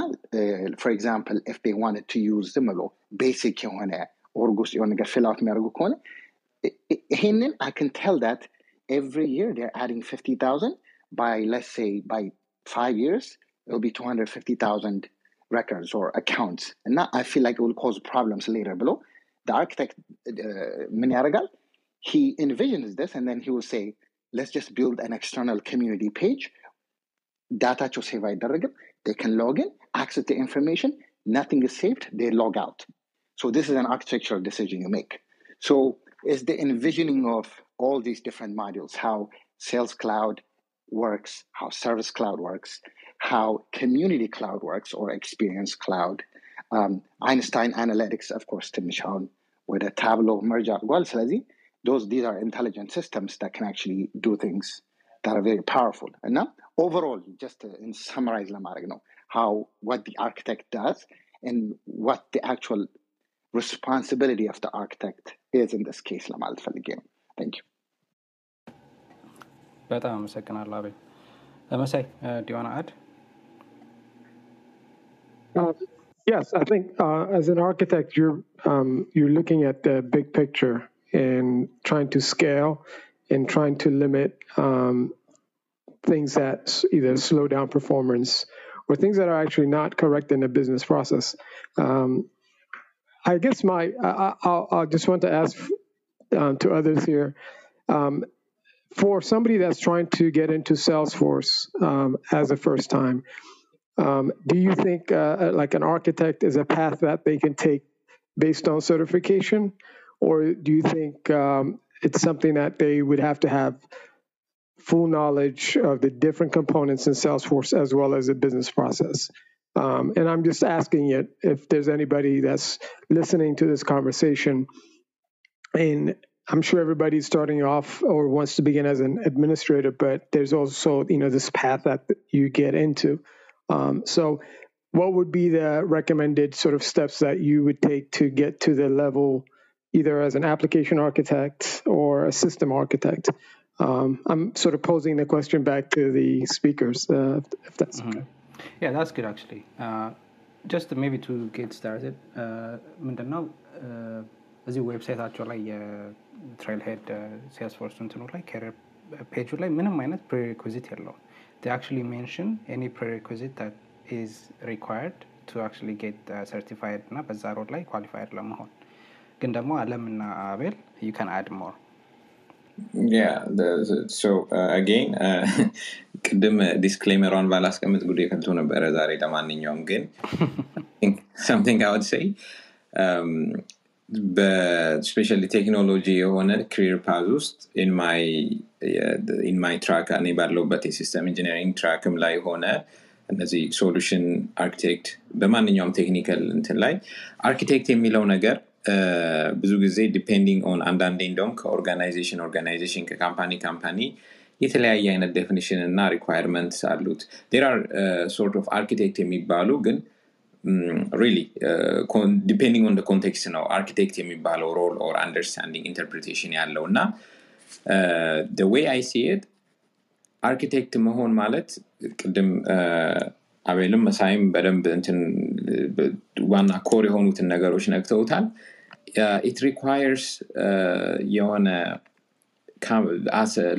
S5: for example if they wanted to use ዝም ብሎ ቤሲክ የሆነ ኦርግ ውስጥ የሆነ ነገር ፊል አውት የሚያደርጉ ከሆነ i- i- ይሄንን I can tell that every year they're adding 50,000 by let's say by five years it'll be 250,000 records or accounts and now I feel like it will cause problems later below the architect uh, ምን ያደርጋል he envisions this and then he will say let's just build an external community page ዳታቸው ሴቭ አይደረግም they can log in access the information nothing is saved they log out so this is an architectural decision you make so it's the envisioning of all these different modules how sales cloud works how service cloud works how community cloud works or experience cloud um, einstein analytics of course ትንሽ አሁን ወደ tableau merge አድርጓል ስለዚህ those these are intelligent systems that can actually do things that are very powerful. And now, overall, just to in summarize ለማድረግ ነው how what the architect does and what the actual responsibility of the architect is in this case ለማለት ፈልጌ ነው። Thank you.
S2: በጣም አመሰግናለሁ አቤል መሳይ ዲዋና አድ
S7: Uh, yes, I think uh, as an architect, you're um, you're looking at the big picture and trying to scale and trying to limit um, things that either slow down performance or things that are actually not correct in the business process. Um, I guess my I, I- I'll just want to ask um, to others here. Um, for somebody that's trying to get into Salesforce um, as a first time, um, do you think uh, like an architect is a path that they can take based on certification, or do you think um, it's something that they would have to have full knowledge of the different components in Salesforce as well as the business process? Um, and I'm just asking it if there's anybody that's listening to this conversation and I'm sure everybody's starting off or wants to begin as an administrator, but there's also you know this path that you get into. Um, so, what would be the recommended sort of steps that you would take to get to the level, either as an application architect or a system architect? Um, I'm sort of posing the question back to the speakers, uh, if, if that's okay.
S2: Yeah, that's good actually. Uh, just maybe to get started, uh, ምንድነው uh, እዚህ ዌብሳይታቸው ላይ የትሬል ሄድ ሴልስፎርስ እንትኑ ላይ ከሪር ፔጁ ላይ ምንም አይነት ፕሬሪኩዚት የለውም they actually mention any prerequisite that is required to actually get uh, certified እና በዛ ሮድ ላይ ኳሊፋይድ ለመሆን ግን ደግሞ አለምና አቤል you can add more
S3: Yeah, the, so uh, again uh, ቅድም ዲስክሌመሯን ባላስቀምጥ ጉዴ ከልቶ ነበረ ዛሬ ለማንኛውም ግን something I would say um, በስፔሻሊ ቴክኖሎጂ የሆነ ክሪር ፓዝ ውስጥ ኢን ማይ ትራክ እኔ ባለውበት የሲስተም ኢንጂነሪንግ ትራክም ላይ ሆነ እነዚህ ሶሉሽን አርኪቴክት በማንኛውም ቴክኒካል እንትን ላይ አርኪቴክት የሚለው ነገር ብዙ ጊዜ depending on አንዳንዴ እንደውም ከ organization organization ከ company company የተለያየ አይነት definition እና requirement አሉት። there are sort of architect የሚባሉ ግን really depending on context ነው አርኪቴክት የሚባለው role or understanding interpretation ያለው እና ዌይ አይ ሲት አርኪቴክት መሆን ማለት ቅድም አቤልም መሳይም በደንብ እንትን ዋና ኮር የሆኑትን ነገሮች ነግተውታል ኢት ሪኳየርስ የሆነ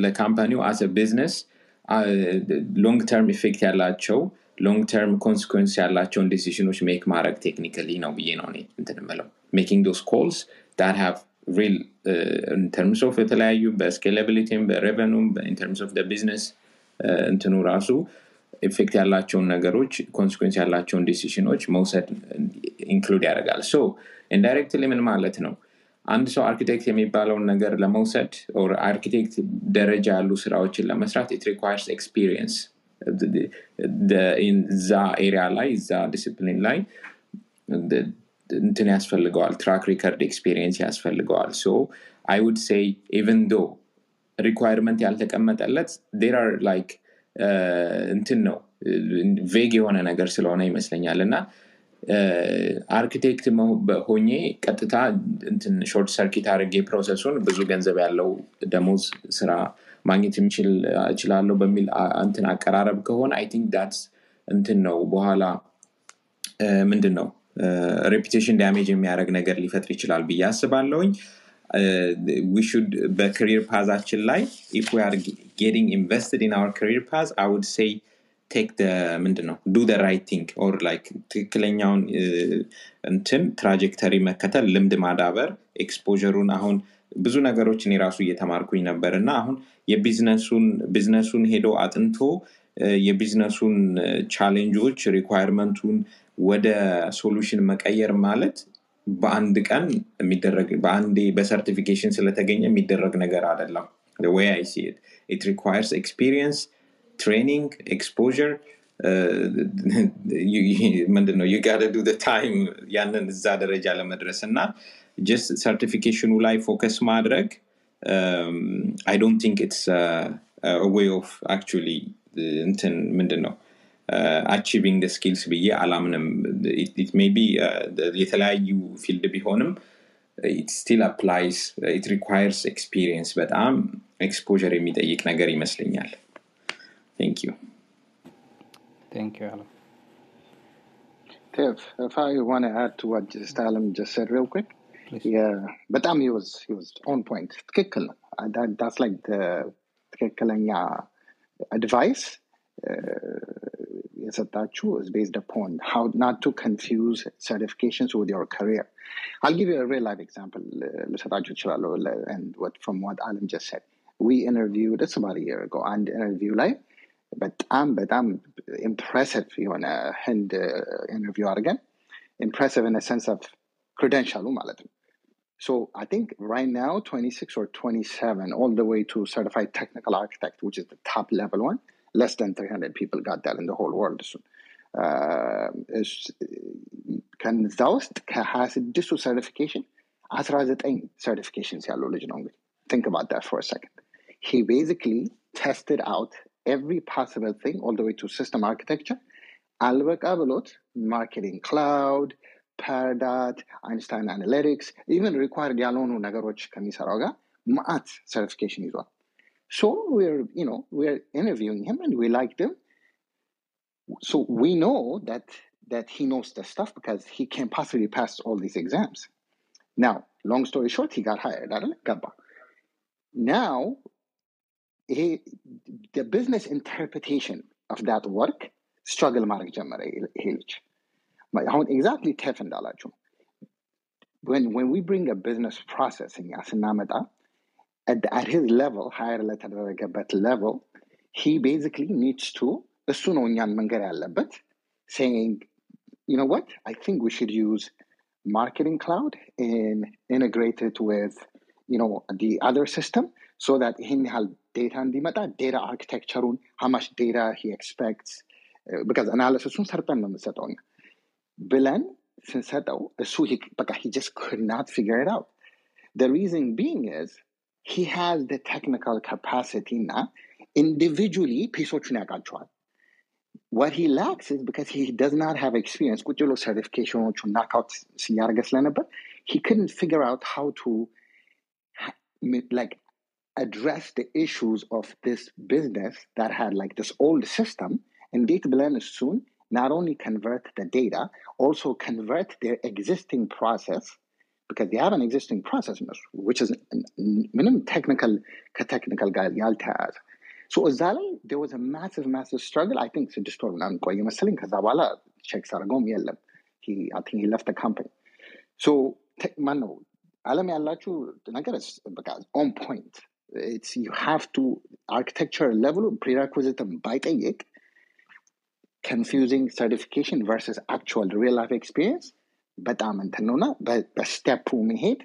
S3: ለካምፓኒው አሰ ቢዝነስ ሎንግ ተርም ኢፌክት ያላቸው ሎንግ ተርም ኮንሲኮንስ ያላቸውን ዲሲሽኖች ሜክ ማድረግ ቴክኒካሊ ነው ብዬ ነው እንትን ምለው ሜኪንግ ዶስ ኮልስ ዳት ሃቭ ሪል ኢንተርምስ ኦፍ የተለያዩ በስኬላቢሊቲም በሬቨኑም ኢንተርምስ ኦፍ ቢዝነስ እንትኑ ራሱ effect ያላቸውን ነገሮች consequence ያላቸውን decision ኦች መውሰድ include ያደርጋል. so indirectly ምን ማለት ነው? አንድ ሰው አርኪቴክት የሚባለውን ነገር ለመውሰድ አርኪቴክት ደረጃ ያሉ ስራዎችን ለመስራት it requires experience እዛ area ላይ እዛ ዲስፕሊን ላይ እንትን ያስፈልገዋል track record experience ያስፈልገዋል. so I would say even though requirement ያልተቀመጠለት they're like እንትን ነው። vague የሆነ ነገር ስለሆነ ይመስለኛል። እና አርኪቴክት ሆኜ ቀጥታ እንትን short circuit አድርጌ process ኡን ብዙ ገንዘብ ያለው ደሞዝ ስራ ማግኘት እችላለሁ በሚል እንትን አቀራረብ ከሆነ I think that's እንትን ነው። በኋላ ምንድን ነው? reputation damage የሚያደርግ ነገር ሊፈጥር ይችላል ብዬ አስባለሁኝ should በ career path ኣችን ላይ if we are getting invested in our career path I would say take ምንድን ነው do right thing or like ትክክለኛውን እንትን trajectory መከተል ልምድ ማዳበር exposure ኡን አሁን ብዙ ነገሮችን የራሱ እየተማርኩኝ ነበር እና አሁን የ business ኡን business ኡን ሄዶ አጥንቶ የቢዝነሱን ቻሌንጆች ሪኳየርመንቱን ወደ ሶሉሽን መቀየር ማለት በአንድ ቀን የሚደረግ በአንዴ በሰርቲፊኬሽን ስለተገኘ የሚደረግ ነገር አይደለም ወይ አይ ሲ ኢት ሪኳየርስ ኤክስፒሪየንስ ትሬኒንግ ኤክስፖር ምንድነው ዩ ጋደ ዱ ታይም ያንን እዛ ደረጃ ለመድረስ እና ጀስት ሰርቲፊኬሽኑ ላይ ፎከስ ማድረግ አይ ዶንት ቲንክ ኢትስ ዌይ ኦፍ አክቹሊ እንትን ምንድን ነው አቺቪንግ ስኪልስ ብዬ አላምንም ሜይ ቢ የተለያዩ ፊልድ ቢሆንም ኢት ስቲል አፕላይስ ኢት ሪኳየርስ ኤክስፒሪየንስ በጣም ኤክስፖር የሚጠይቅ ነገር ይመስለኛል ቴንክ ዩ
S2: ቴንክ ዩ አለም
S5: Tiff, if I want to add to what just Alan just said real quick,
S2: Please.
S5: yeah, but um, he was he was on point. ትክክል ነው። Uh, That, that's like the ትክክለኛ advice uh, የሰጣችሁ is based upon how not to confuse certifications with your career. I'll give you a real life example. uh, ልሰጣችሁ እችላለሁ ለ- and what from what Alan just said. We interviewed it's about a year ago and interview ላይ በጣም በጣም impressive የሆነ ህንድ ኢንተርቪው አድርገን impressive in a sense of credential ማለት ነው። So I think right now, 26 or 27, all the way to certified technical architect, which is the top level one, less than 300 people got that in the whole world. So, uh, is- ከዛ ውስጥ ከ26ቱ ሰርቲፊኬሽን 19 ሰርቲፊኬሽንስ ያለው ልጅ ነው እንግዲህ think about that for a second he basically tested out every possible thing all the way to system architecture አልበቃ ብሎት ማርኬቲንግ ክላውድ ፓራዳት አይንስታይን አናሊቲክስ ኢቨን ሪኳርድ ያልሆኑ ነገሮች ከሚሰራው ጋር ማአት ሰርቲፊኬሽን ይዟል So we're, you know, we're interviewing him and we liked him. So we know that that he knows the stuff because he can possibly pass all these exams. Now, long story short, he got hired at Gabba. Now, he, the business interpretation of that work struggle معك جمرة but هون exactly تفهم دالاتشو. When when we bring a business process in Yasinamada, at, at his level higher ለተደረገበት level he basically needs to እሱ ነው እኛን መንገር ያለበት saying you know what i think we should use marketing cloud and integrate it with you know the other system so that ይህን ያህል ዴታ እንዲመጣ ዴታ አርኪቴክቸሩን how much data he expects uh, because analysisን ሰርተን ነው የምንሰጠው እኛ ብለን ስንሰጠው እሱ he- በቃ he just could not figure it out the reason being is he has the technical capacity እና individually ፒሶቹን ያውቃቸዋል what he lacks is because he does not have experience ቁጭ ብሎ ሰርቲፊኬሽኖቹን ናክአውት ሲያደርገ ስለነበር he couldn't figure out how to ha- m- like address the issues of this business that had like this old system እንዴት ብለን እሱን not only convert the data also convert their existing process because they have an existing process እነሱ which is ምንም technical ከቴክኒካል ጋር ያልተያያዘ so እዛ ላይ there was a massive massive struggle I think ስድስት ወር ምናምን ቆየ መሰለኝ ከዛ በኋላ ቼክ ሳደርገውም የለም he, I think he left the company so te- ማን ነው አለም ያላችሁ ነገር is በቃ on point it's you have to architecture level prerequisite ባይጠይቅ confusing certification versus actual real life experience በጣም እንትን ነውና በ step ኡ መሄድ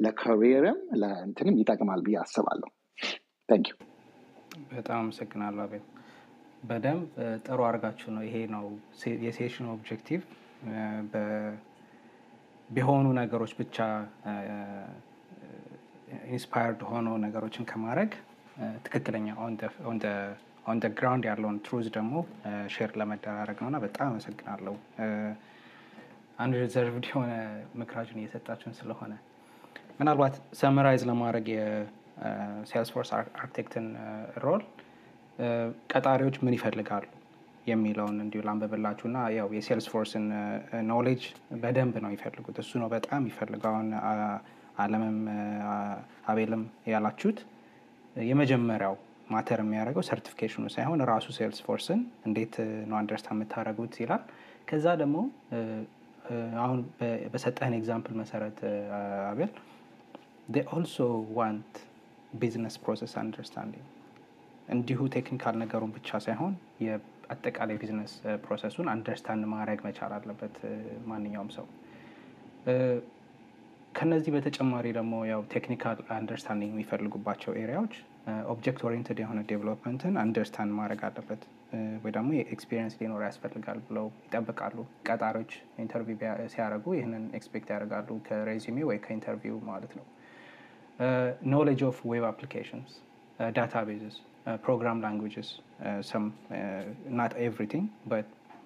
S5: ለ career ም ለእንትንም ይጠቅማል ብዬ አስባለሁ። Thank you
S2: በጣም አመሰግናለሁ አቤል። በደንብ ጥሩ አድርጋችሁ ነው ይሄ ነው የ session ኡ objective። በሆኑ ነገሮች ብቻ inspired ሆኖ ነገሮችን ከማድረግ ትክክለኛ on ground ያለውን truth ደግሞ share ለመደራረግ ነው እና በጣም አመሰግናለሁ አንድ የሆነ ምክራችን እየሰጣችሁን ስለሆነ ምናልባት summarize ለማድረግ የ Salesforce architect ን role ቀጣሪዎች ምን ይፈልጋሉ የሚለውን እንዲሁ ላንብብላችሁ እና ያው የ Salesforce ን knowledge በደንብ ነው የሚፈልጉት። እሱ ነው በጣም አ- አለምም አቤልም ያላችሁት የመጀመሪያው matter የሚያደርገው certification ኡ ሳይሆን ራሱ Salesforce ን እንዴት ነው understand የምታደርጉት ይላል። ከዛ ደግሞ አሁን በሰጠህን example መሰረት አቤል also want business process understanding እንዲሁ technical ነገሩን ብቻ ሳይሆን የአጠቃላይ business process ኡን understand ማድረግ መቻል አለበት ማንኛውም ሰው። ከነዚህ በተጨማሪ ደግሞ ያው technical understanding የሚፈልጉባቸው area ዎች object oriented የሆነ development ን understand ማድረግ አለበት ወይ ደግሞ experience ሊኖር ያስፈልጋል ብለው ይጠብቃሉ። ቀጣሪዎች interview ሲያደርጉ ይህንን expect ያደርጋሉ ከ resume ወይ ከ interview ማለት ነው። Knowledge of web applications some, uh, not everything, but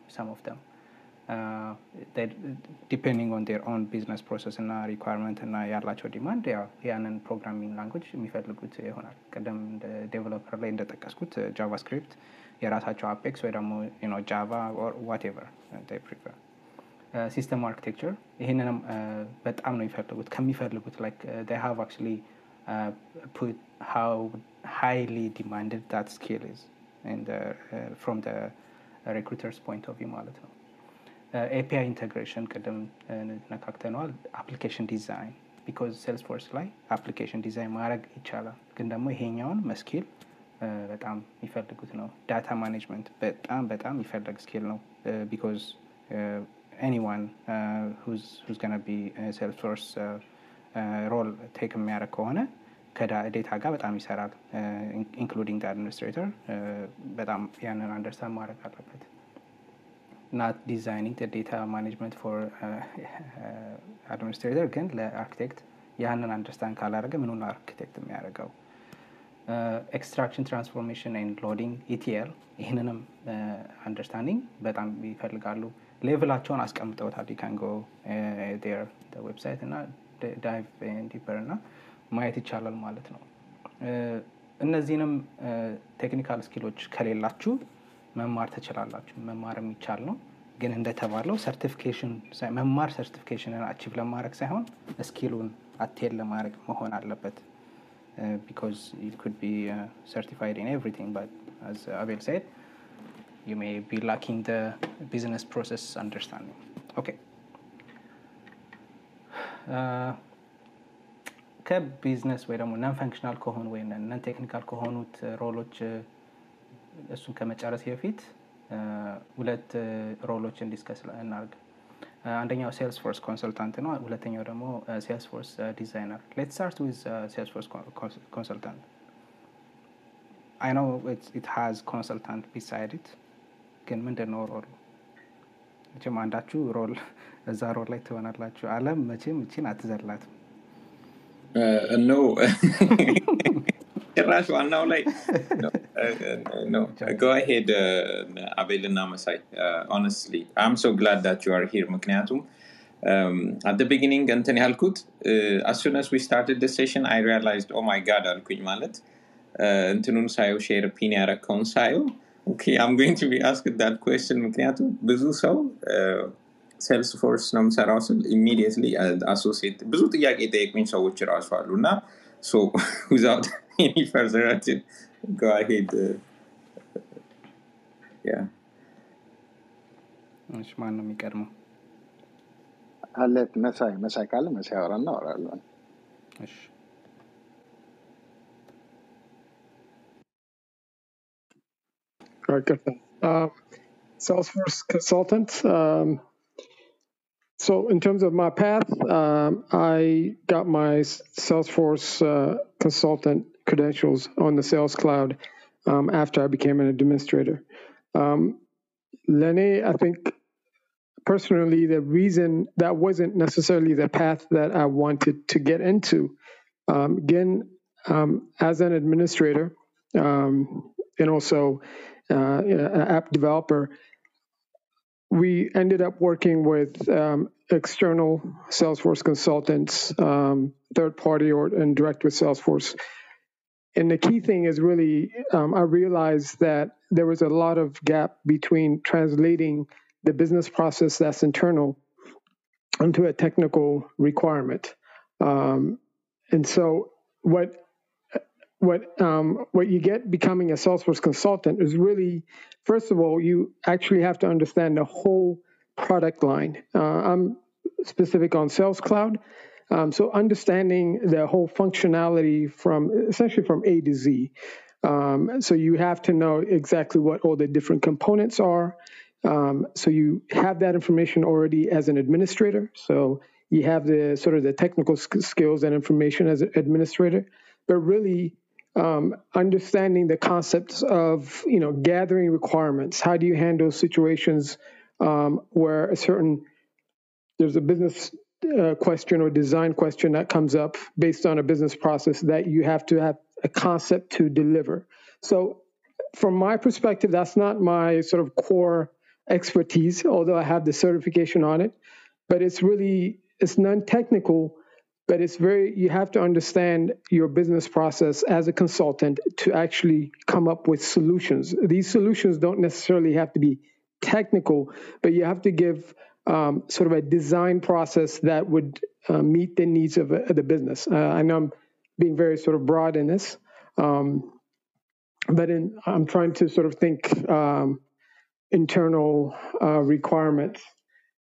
S2: some of them. Uh, that depending on their own business process እና requirement እና ያላቸው demand ያንን programming language የሚፈልጉት ይሆናል። እንደ developer ላይ እንደጠቀስኩት JavaScript የራሳቸው Apex ወይ ደግሞ Java whatever prefer system architecture ይህንንም uh, በጣም ነው የሚፈልጉት። ከሚፈልጉት like have actually put how highly demanded that skill is uh, uh, from the view ማለት ነው. API integration ቅድም uh, ነካክተነዋል። Application design because Salesforce ላይ application design ማድረግ ይቻላል። ግን ደግሞ ይሄኛውን skill በጣም የሚፈልጉት ነው። Data management በጣም በጣም የሚፈልግ skill ነው። Because anyone who's gonna be Salesforce role take የሚያደርግ ከሆነ ከ data ጋር በጣም ይሰራል። Including administrator በጣም ያንን understand ማድረግ አለበት። Not designing data management for administrator ግን ለአርኪቴክት ያንን understand ካላደረገ ምኑን አርኪቴክት የሚያደርገው extraction transformation and loading ETL ይህንንም understanding በጣም ይፈልጋሉ. level ኣቸውን አስቀምጠውታል they can go their website እና dive deeper እና ማየት ይቻላል ማለት ነው። እነዚህንም technical skill ኦች ከሌላችሁ መማር ትችላላችሁ። መማር የሚቻል ነው። ግን እንደተባለው certification መማር certification ን achieve ለማድረግ ሳይሆን skill ኡን attain ለማድረግ መሆን አለበት because it could be uh, certified in everything but as abel said you may be lacking the business process understanding okay uh, ከቢዝነስ ወይ ደግሞ non functional ከሆኑ ወይ non technical ከሆኑት role ኦች እሱን ከመጨረስ በፊት ሁለት ሮሎችን ዲስከስ እናርግ። አንደኛው Salesforce consultant ነው። ሁለተኛው ደግሞ Salesforce designer። Let's start with Salesforce consultant አይ ኖ ኢት ሃዝ ኮንሰልታንት ቢሳይድ ኢት ግን ምንድን ነው ሮሉ? መቼም አንዳችሁ ሮል እዛ ሮል ላይ ትሆናላችሁ። አለም መቼም እቺን አትዘላትም።
S3: ኖ ጭራሽ ዋናው ላይ ጎ ሄድ አቤል እና መሳይ ሆነስትሊ አም ሶ ግላድ ዳት ዩ አር ሂር ምክንያቱም አት ቢጊኒንግ እንትን ያልኩት አሱነስ ዊ ስታርትድ ሴሽን አይ ሪያላይዝድ ኦ ማይ ጋድ አልኩኝ ማለት እንትኑን ሳየው ሼር ፒን ያረከውን ሳየው ኦኬ አም ጎይንግ ቱ ቢ አስክ ዳት ኩዌስችን ምክንያቱም ብዙ ሰው ሴልስ ፎርስ ነው የምሰራው ስል ኢሚዲየትሊ አሶሲየት ብዙ ጥያቄ የጠየቁኝ ሰዎች ራሱ አሉ እና ሶ ዊዛውት ኤኒ ፈርዘር አድን go ahead uh, yeah
S2: እሺ ማን ነው የሚቀድመው?
S5: አለት መሳይ መሳይ ካለ መሳይ አወራ እናወራለን።
S2: እሺ
S7: All right, good. Um, Salesforce consultant. Um, so, in terms of my path, um, I got my Salesforce uh, consultant credentials on the Sales Cloud um, after I became an administrator. Um, Lenny, I think personally, the reason that wasn't necessarily the path that I wanted to get into. Um, again, um, as an administrator um, and also uh, an app developer, we ended up working with um, external Salesforce consultants, um, third party or and direct with Salesforce. And the key thing is really, um, I realized that there was a lot of gap between translating the business process that's internal into a technical requirement. Um, and so, what what um, what you get becoming a Salesforce consultant is really, first of all, you actually have to understand the whole product line. Uh, I'm specific on Sales Cloud, um, so understanding the whole functionality from essentially from A to Z. Um, so you have to know exactly what all the different components are. Um, so you have that information already as an administrator. So you have the sort of the technical sk- skills and information as an administrator, but really um, understanding the concepts of you know gathering requirements. How do you handle situations um, where a certain there's a business uh, question or design question that comes up based on a business process that you have to have a concept to deliver. So from my perspective, that's not my sort of core expertise, although I have the certification on it. But it's really it's non-technical, but it's very you have to understand your business process as a consultant to actually come up with solutions. These solutions don't necessarily have to be technical, but you have to give um, sort of a design process that would uh, meet the needs of, uh, the business. Uh, I know I'm being very sort of broad in this, um, but in, I'm trying to sort of think um, internal uh, requirements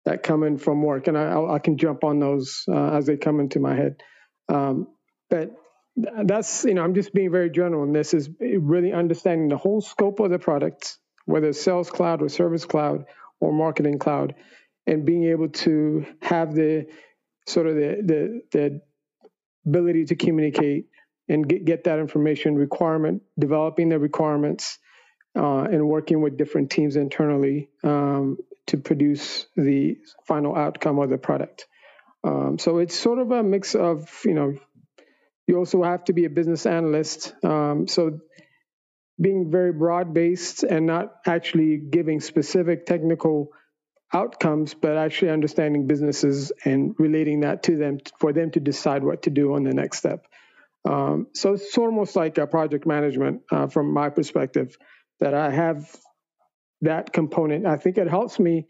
S7: that come in from work, and I, I'll- can jump on those uh, as they come into my head. Um, but that's you know I'm just being very general, and this is really understanding the whole scope of the product, whether it's Sales Cloud or Service Cloud or Marketing Cloud, and being able to have the sort of the the, the ability to communicate and get, get that information requirement, developing the requirements, uh, and working with different teams internally um, to produce the final outcome of the product. Um, so it's sort of a mix of, you know, you also have to be a business analyst. Um, so being very broad based and not actually giving specific technical outcomes, but actually understanding businesses and relating that to them for them to decide what to do on the next step. Um, so it's almost like a project management uh, from my perspective that I have that component. I think it helps me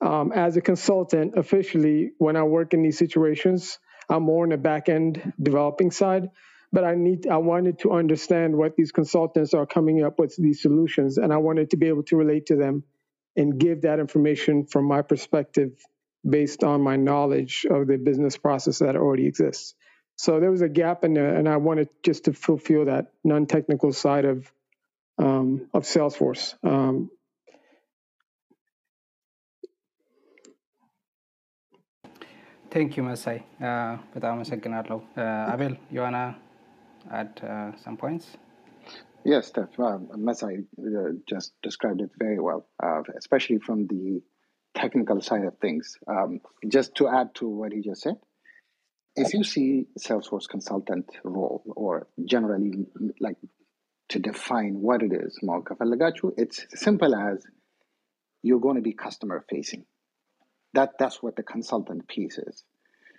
S7: um, as a consultant officially when I work in these situations. I'm more on the back end developing side, but I need I wanted to understand what these consultants are coming up with these solutions, and I wanted to be able to relate to them and give that information from my perspective based on my knowledge of the business process that already exists. So there was a gap in there, and I wanted just to fulfill that non-technical side of um, of Salesforce. Um,
S2: ቴንክ ዩ መሳይ በጣም አመሰግናለሁ አቤል ዮዋና አድ ሰም ፖይንትስ
S5: Yes, Steph, uh, Masai uh, just described it very well, uh, especially from the technical side of things. Um, just to add to what he just said, if you see Salesforce consultant role, or generally like to define what it is, it's simple as you're going to be customer facing. That that's what the consultant piece is.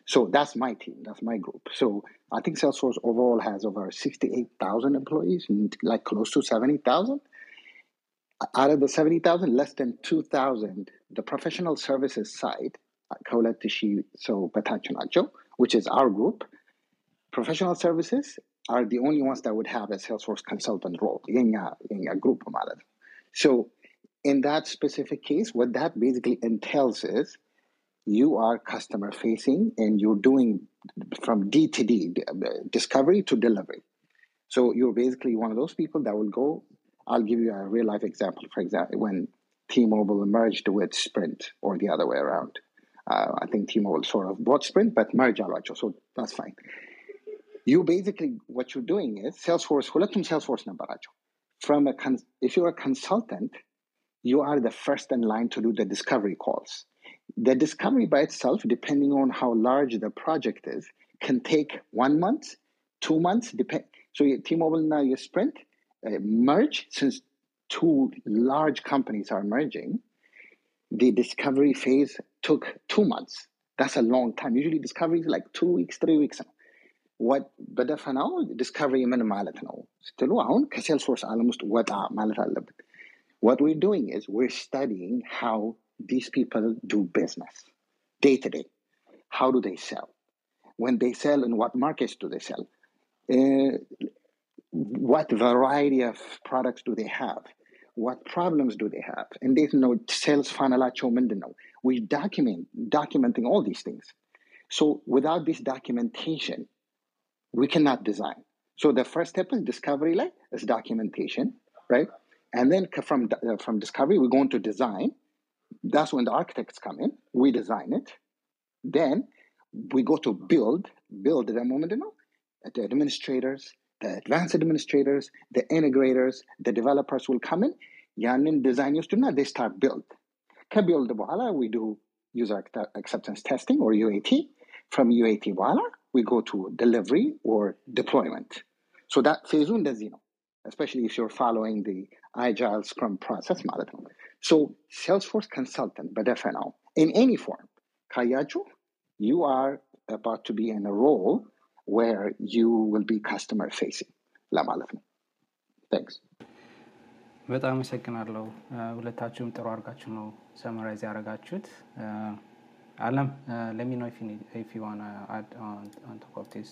S5: So that's my team, that's my group. So I think Salesforce overall has over 68,000 employees, like close to 70,000. Out of the 70,000, less than 2,000, the professional services side, uh, Kaulat so Patachanacho, which is our group, professional services are the only ones that would have a Salesforce consultant role in a, in a group. So in that specific case, what that basically entails is you are customer facing and you're doing from D to D, uh, discovery to delivery. So you're basically one of those people that will go. I'll give you a real life example. For example, when T-Mobile merged with Sprint, or the other way around. Uh, I think T-Mobile sort of bought Sprint, but merged Alacho, so that's fine. You basically what you're doing is Salesforce. ሁለቱም Salesforce ነበራቸው. From a cons- if you're a consultant, you are the first in line to do the discovery calls. The discovery by itself, depending on how large the project is, can take one month, two months. Depend. So your T-Mobile now your Sprint uh, merge since two large companies are merging. The discovery phase took two months. That's a long time. Usually discovery is like two weeks, three weeks. what በደፈናው ዲስከቨሪ ምን ማለት ነው ስትሉ አሁን ከሴልስፎርስ ዓለም ውስጥ ወጣ ማለት አለብን። What we're doing is we're studying how these people do business day to day. How do they sell? When they sell, in what markets do they sell? Uh, what variety of products do they have? What problems do they have? And they know sales fanalacho mindano. We document documenting all these things. So without this documentation, we cannot design. So the first step is discovery, like is documentation, right? And then from uh, from discovery, we go into design, That's when the architects come in. We design it. Then we go to build. Build the moment, you know, the administrators, the advanced administrators, the integrators, the developers will come in. ያንን ዲዛይን ይወስዱና they start build. ከቢልድ በኋላ we do user acta- acceptance testing or UAT. From UAT በኋላ we go to delivery or deployment. So that phase እንደዚህ ነው. Especially if you're following the agile scrum process ማለት ነው. So Salesforce consultant በደፈናው in any form ካያችሁ you are about to be in a role where you will be customer facing ለማለት ነው. Thanks.
S2: በጣም አመሰግናለሁ እ፣ ሁለታችሁም ጥሩ አድርጋችሁ ነው ሰመራይዝ ያደረጋችሁት እ፣ አለም ለሚ ነው ኢፍ ዩ ዋና አድ ኦን ቶፕ ኦፍ ዲስ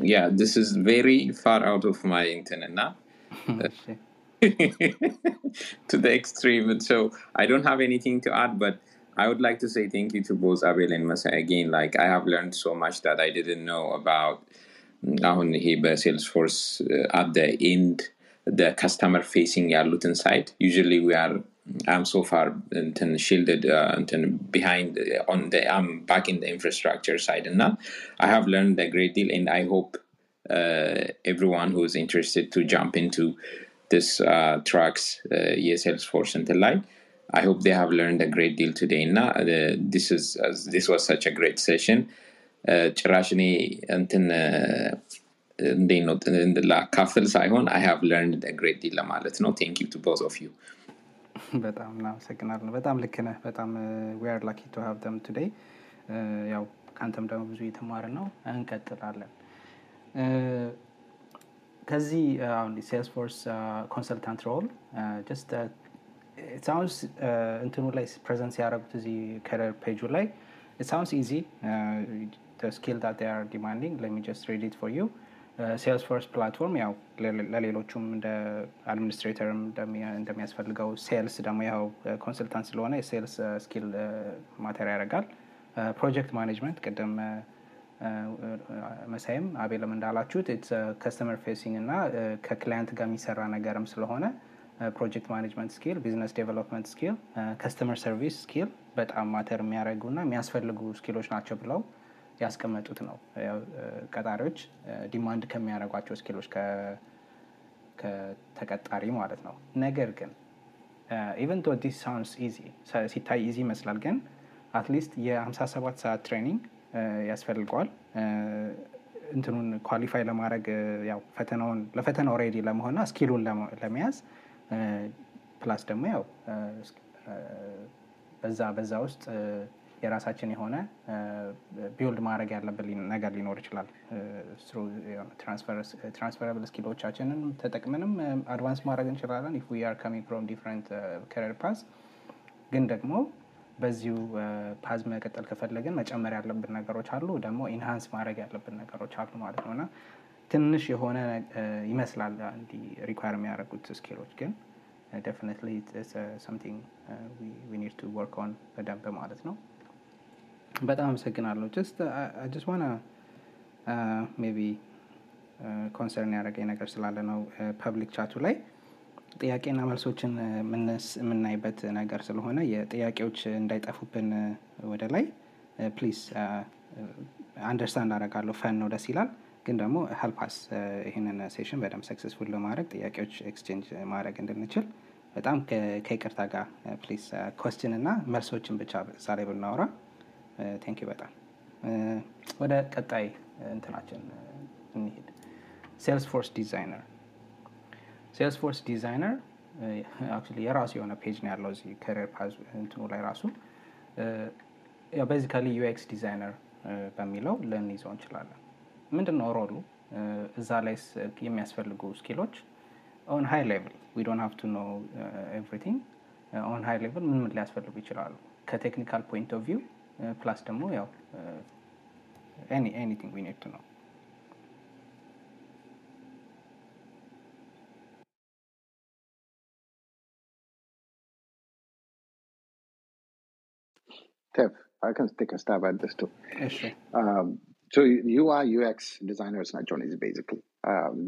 S3: yeah, this is very far out of my internet to the extreme. And so I don't have anything to add, but I would like to say thank you to both Abel and Masa again. Like I have learned so much that I didn't know about አሁን ይሄ በሴልስፎርስ አት ደ ኤንድ ደ ከስተመር ፌሲንግ ያሉትን ሳይድ ዩዥሊ ዊ አር አም ሶ ፋር እንትን ሺልድድ እንትን ቢሃይንድ ኦን አም ባክ ኢን ኢንፍራስትራክቸር ሳይድ እና አይ ሃቭ ለርንድ ግሬት ዲል ኤንድ አይ ሆፕ everyone who is interested to jump into this uh, tracks uh, የሴልስፎርስ እንትን ላይ I hope they have learned a great deal today. እና uh, this is uh, this was such a great session. Uh, ጭራሽ እኔ እንትን uh, እንዴት ነው ጥ- ላካፍል ሳይሆን I have learned a great deal ለማለት ነው። Thank you to both of you.
S2: በጣም እናመሰግናለን። በጣም ልክ ነህ። በጣም we're lucky to have them today ያው ከአንተም ደግሞ ብዙ እየተማርን ነው እንቀጥላለን። እ፣ ከዚህ እ፣ አሁን Salesforce consultant role just sounds እንትኑ ላይ present ሲያደረጉት እዚህ career page ኡ ላይ sounds easy skill that are demanding let me just read it for you Salesforce platform ያው ለሌ- ለሌሎቹም እንደ administrator ም እንደሚ- እንደሚያስፈልገው sales ደግሞ ያው consultant ስለሆነ የ sales skill matter ያደርጋል። project management ቅድም መሳይም አቤልም እንዳላችሁት customer facing እና ከ client ጋር የሚሰራ ነገርም ስለሆነ project management skill፣ business development skill፣ customer service skill በጣም matter የሚያደርጉ እና የሚያስፈልጉ skill ኦች ናቸው ብለው ያስቀመጡት ነው። ቀጣሪዎች demand ከሚያደርጓቸው skill ኦች ከተቀጣሪ ማለት ነው። ነገር ግን even though this sounds easy ሲታይ easy ይመስላል፣ ግን at least የ57 ሰዓት training ያስፈልገዋል። እንትኑን qualify ለማድረግ ያው ፈተናውን ለፈተናው ready ለመሆንና skill ኡን ለመያዝ plus ደግሞ ያው በዛ በዛ ውስጥ የራሳችን የሆነ build ማድረግ ያለብን ነገር ሊኖር ይችላል። transferable skill ኦቻችንን ተጠቅመንም advance ማድረግ እንችላለን። if we are coming from different career path። ግን ደግሞ በዚሁ path መቀጠል ከፈለግን መጨመር ያለብን ነገሮች አሉ፣ ደግሞ enhance ማድረግ ያለብን ነገሮች አሉ ማለት ነው። ትንሽ የሆነ ይመስላል እንዲህ require የሚያደርጉት skill ኦች። ግን something we need to work on በደንብ ማለት ነው። በጣም አመሰግናለሁ። just just ዋና maybe concern ያደረገኝ ነገር ስላለ ነው public chat ኡ ላይ ጥያቄና መልሶችን የምናይበት ነገር ስለሆነ የጥያቄዎች እንዳይጠፉብን ወደ ላይ please understand አደርጋለሁ። fun ነው፣ ደስ ይላል። ግን ደግሞ help us ይህንን session በደንብ successful ለማድረግ ጥያቄዎች exchange ማድረግ እንድንችል በጣም ከይቅርታ ጋር please question ኦችን እና መልሶችን ብቻ እዛ ላይ ብናወራ thank በጣም ወደ ቀጣይ እንትናችን እንሄድ። Salesforce designer Salesforce designer actually የራሱ የሆነ page ነው ያለው እዚህ career እንትኑ ላይ ራሱ basically UX designer በሚለው ልንይዘው እንችላለን። ምንድን ነው role ኡ? እዛ ላይ የሚያስፈልጉ skill ኦች on high level we don't have to know everything on high level ምን ምን ሊያስፈልጉ ይችላሉ ከ technical point of view ፕላስ ደግሞ ያው ኤኒቲንግ ዊ ኒድ ቱ ነው
S5: Tev, I can take a stab at this too.
S2: እሺ
S5: Um, so UI UX designers ናቸው እነዚህ ቤዚክሊ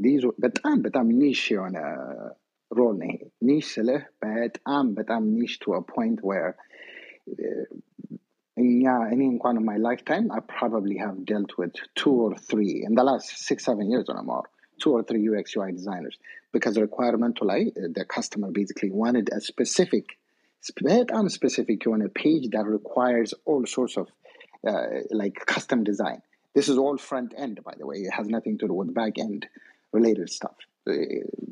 S5: ዲዝ በጣም በጣም ኒሽ የሆነ ሮል ነው ይሄ ኒሽ ስልህ በጣም በጣም ኒሽ ቱ ፖይንት ዌር yeah, any one of my lifetime, I probably have dealt with two or three in the last six, seven years or more, two or three UX UI designers because the requirement to like uh, the customer basically wanted a specific, I'm um, specific on a page that requires all sorts of uh, like custom design. This is all front end, by the way. It has nothing to do with back end related stuff. Uh,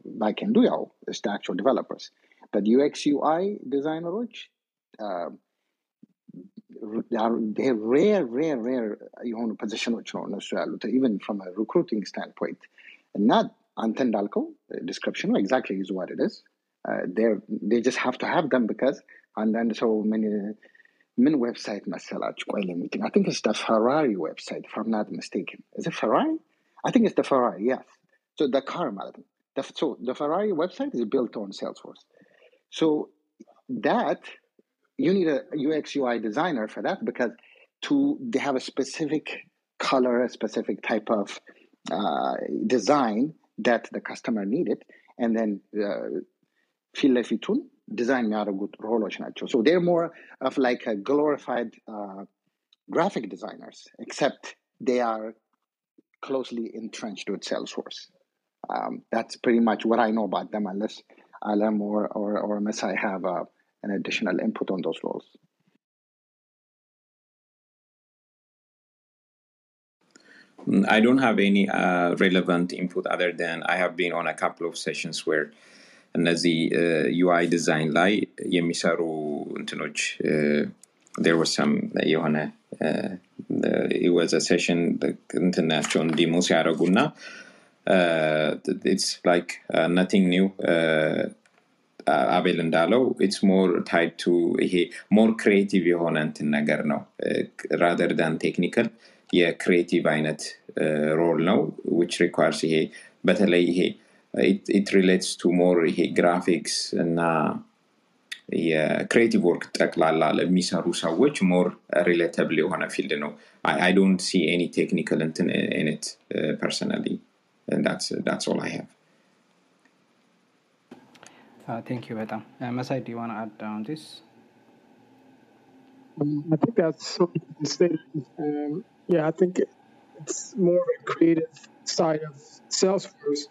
S5: back end, do is the actual developers. But UX UI designer, which uh, they're rare, rare, rare የሆኑ ፖዚሽኖች ነው እነሱ ያሉት ኢቨን ፍሮም ሪክሩቲንግ ስታንድፖይንት እና አንተ እንዳልከው ዲስክሪፕሽኑ ኤግዛክትሊ ዩዝ ዋት ኢት ዴ ጀስት ሃቭ ቱ ሃቭ ደም ቢካዝ አንዳንድ ሰው ምን ምን ዌብሳይት መሰላችሁ ቆይ ለሚቲንግ አይ ቲንክ ኢትስ ፈራሪ ዌብሳይት if I'm not mistaken is it Ferrari I think it's the Ferrari yes so the car ማለት ነው the, so the Ferrari website is built on Salesforce so that you need a UX UI designer for that because to they have a specific color, a specific type of uh, design that the customer needed, and then uh, ፊት ለፊቱን ዲዛይን የሚያደርጉት ሮሎች ናቸው so they're more of like a glorified uh, graphic designers except they are closely entrenched with salesforce um, that's pretty much what i know about them unless alam or, or, or Masai have uh, an additional input on those roles
S3: Mm, I don't have any uh, relevant input other than I have been on a couple of sessions where እነዚህ ዩአይ ዲዛይን ላይ የሚሰሩ እንትኖች there was some የሆነ ወዘ ሴሽን እንትናቸውን ዲሞ ሲያደርጉ እና ኢትስ ላይክ ነቲንግ ኒው አቤል እንዳለው ኢትስ ሞር ታይድ ቱ ይሄ ሞር ክሪኤቲቭ የሆነ እንትን ነገር ነው ራደር ዳን ቴክኒካል የክሪኤቲቭ አይነት ሮል ነው ዊች ሪኳርስ ይሄ በተለይ ይሄ ኢት ሪሌትስ ቱ ሞር ይሄ ግራፊክስ እና የክሬቲቭ ወርክ ጠቅላላ ለሚሰሩ ሰዎች ሞር ሪሌተብል የሆነ ፊልድ ነው አይ ዶንት ሲ ኤኒ ቴክኒካል እንትን ኢንት ፐርሰናሊ ዳትስ ኦል አይ ሃቭ
S2: uh, thank you, Vedam. Uh, MSI, do you want to add uh, on this?
S7: Um, I think that's something to say. Um, yeah, I think it's more of a creative side of Salesforce,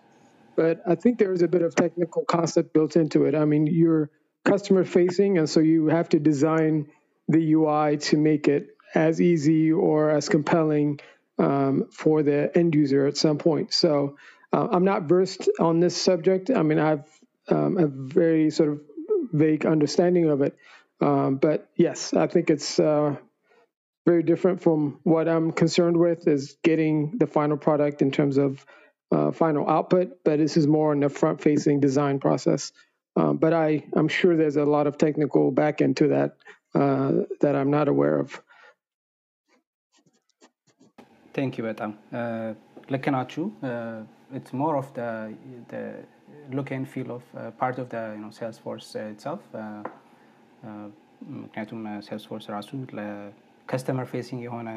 S7: but I think there is a bit of technical concept built into it. I mean, you're customer facing, and so you have to design the UI to make it as easy or as compelling um, for the end user at some point. So uh, I'm not versed on this subject. I mean, I've um, a very sort of vague understanding of it. Um, but yes, I think it's uh, very different from what I'm concerned with is getting the final product in terms of uh, final output. But this is more in the front-facing design process. Um, but I, I'm sure there's a lot of technical back end to that uh, that I'm not aware of.
S2: Thank you, Betam. Uh, لكن uh, it's more of the the ሞር ኦፍ ሉክ ኤንድ ፊል ኦፍ ፓርት ኦፍ ሴልስ ፎርስ ኢትሰልፍ ምክንያቱም ሴልስ ፎርስ ራሱ ለከስተመር ፌሲንግ የሆነ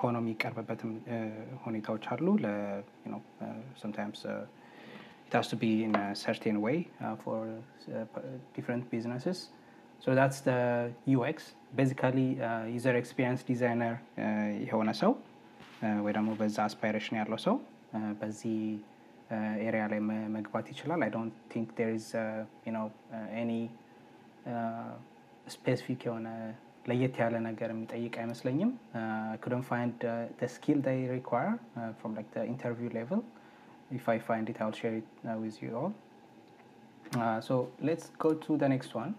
S2: ሆኖ የሚቀርብበትም ሁኔታዎች አሉ sometimes uh, it has to be in a certain way uh, for uh, different businesses so that's the UX basically uh, user experience designer የሆነ ሰው ወይ ደግሞ በዛ አስፓይሬሽን ያለው ሰው በዚህ area ላይ መግባት ይችላል I don't think there is any specific የሆነ ለየት ያለ ነገር የሚጠይቅ አይመስለኝም couldn't find skill they require from like interview level if I find it, I'll share it uh, with you all. Uh, so let's go to the next one.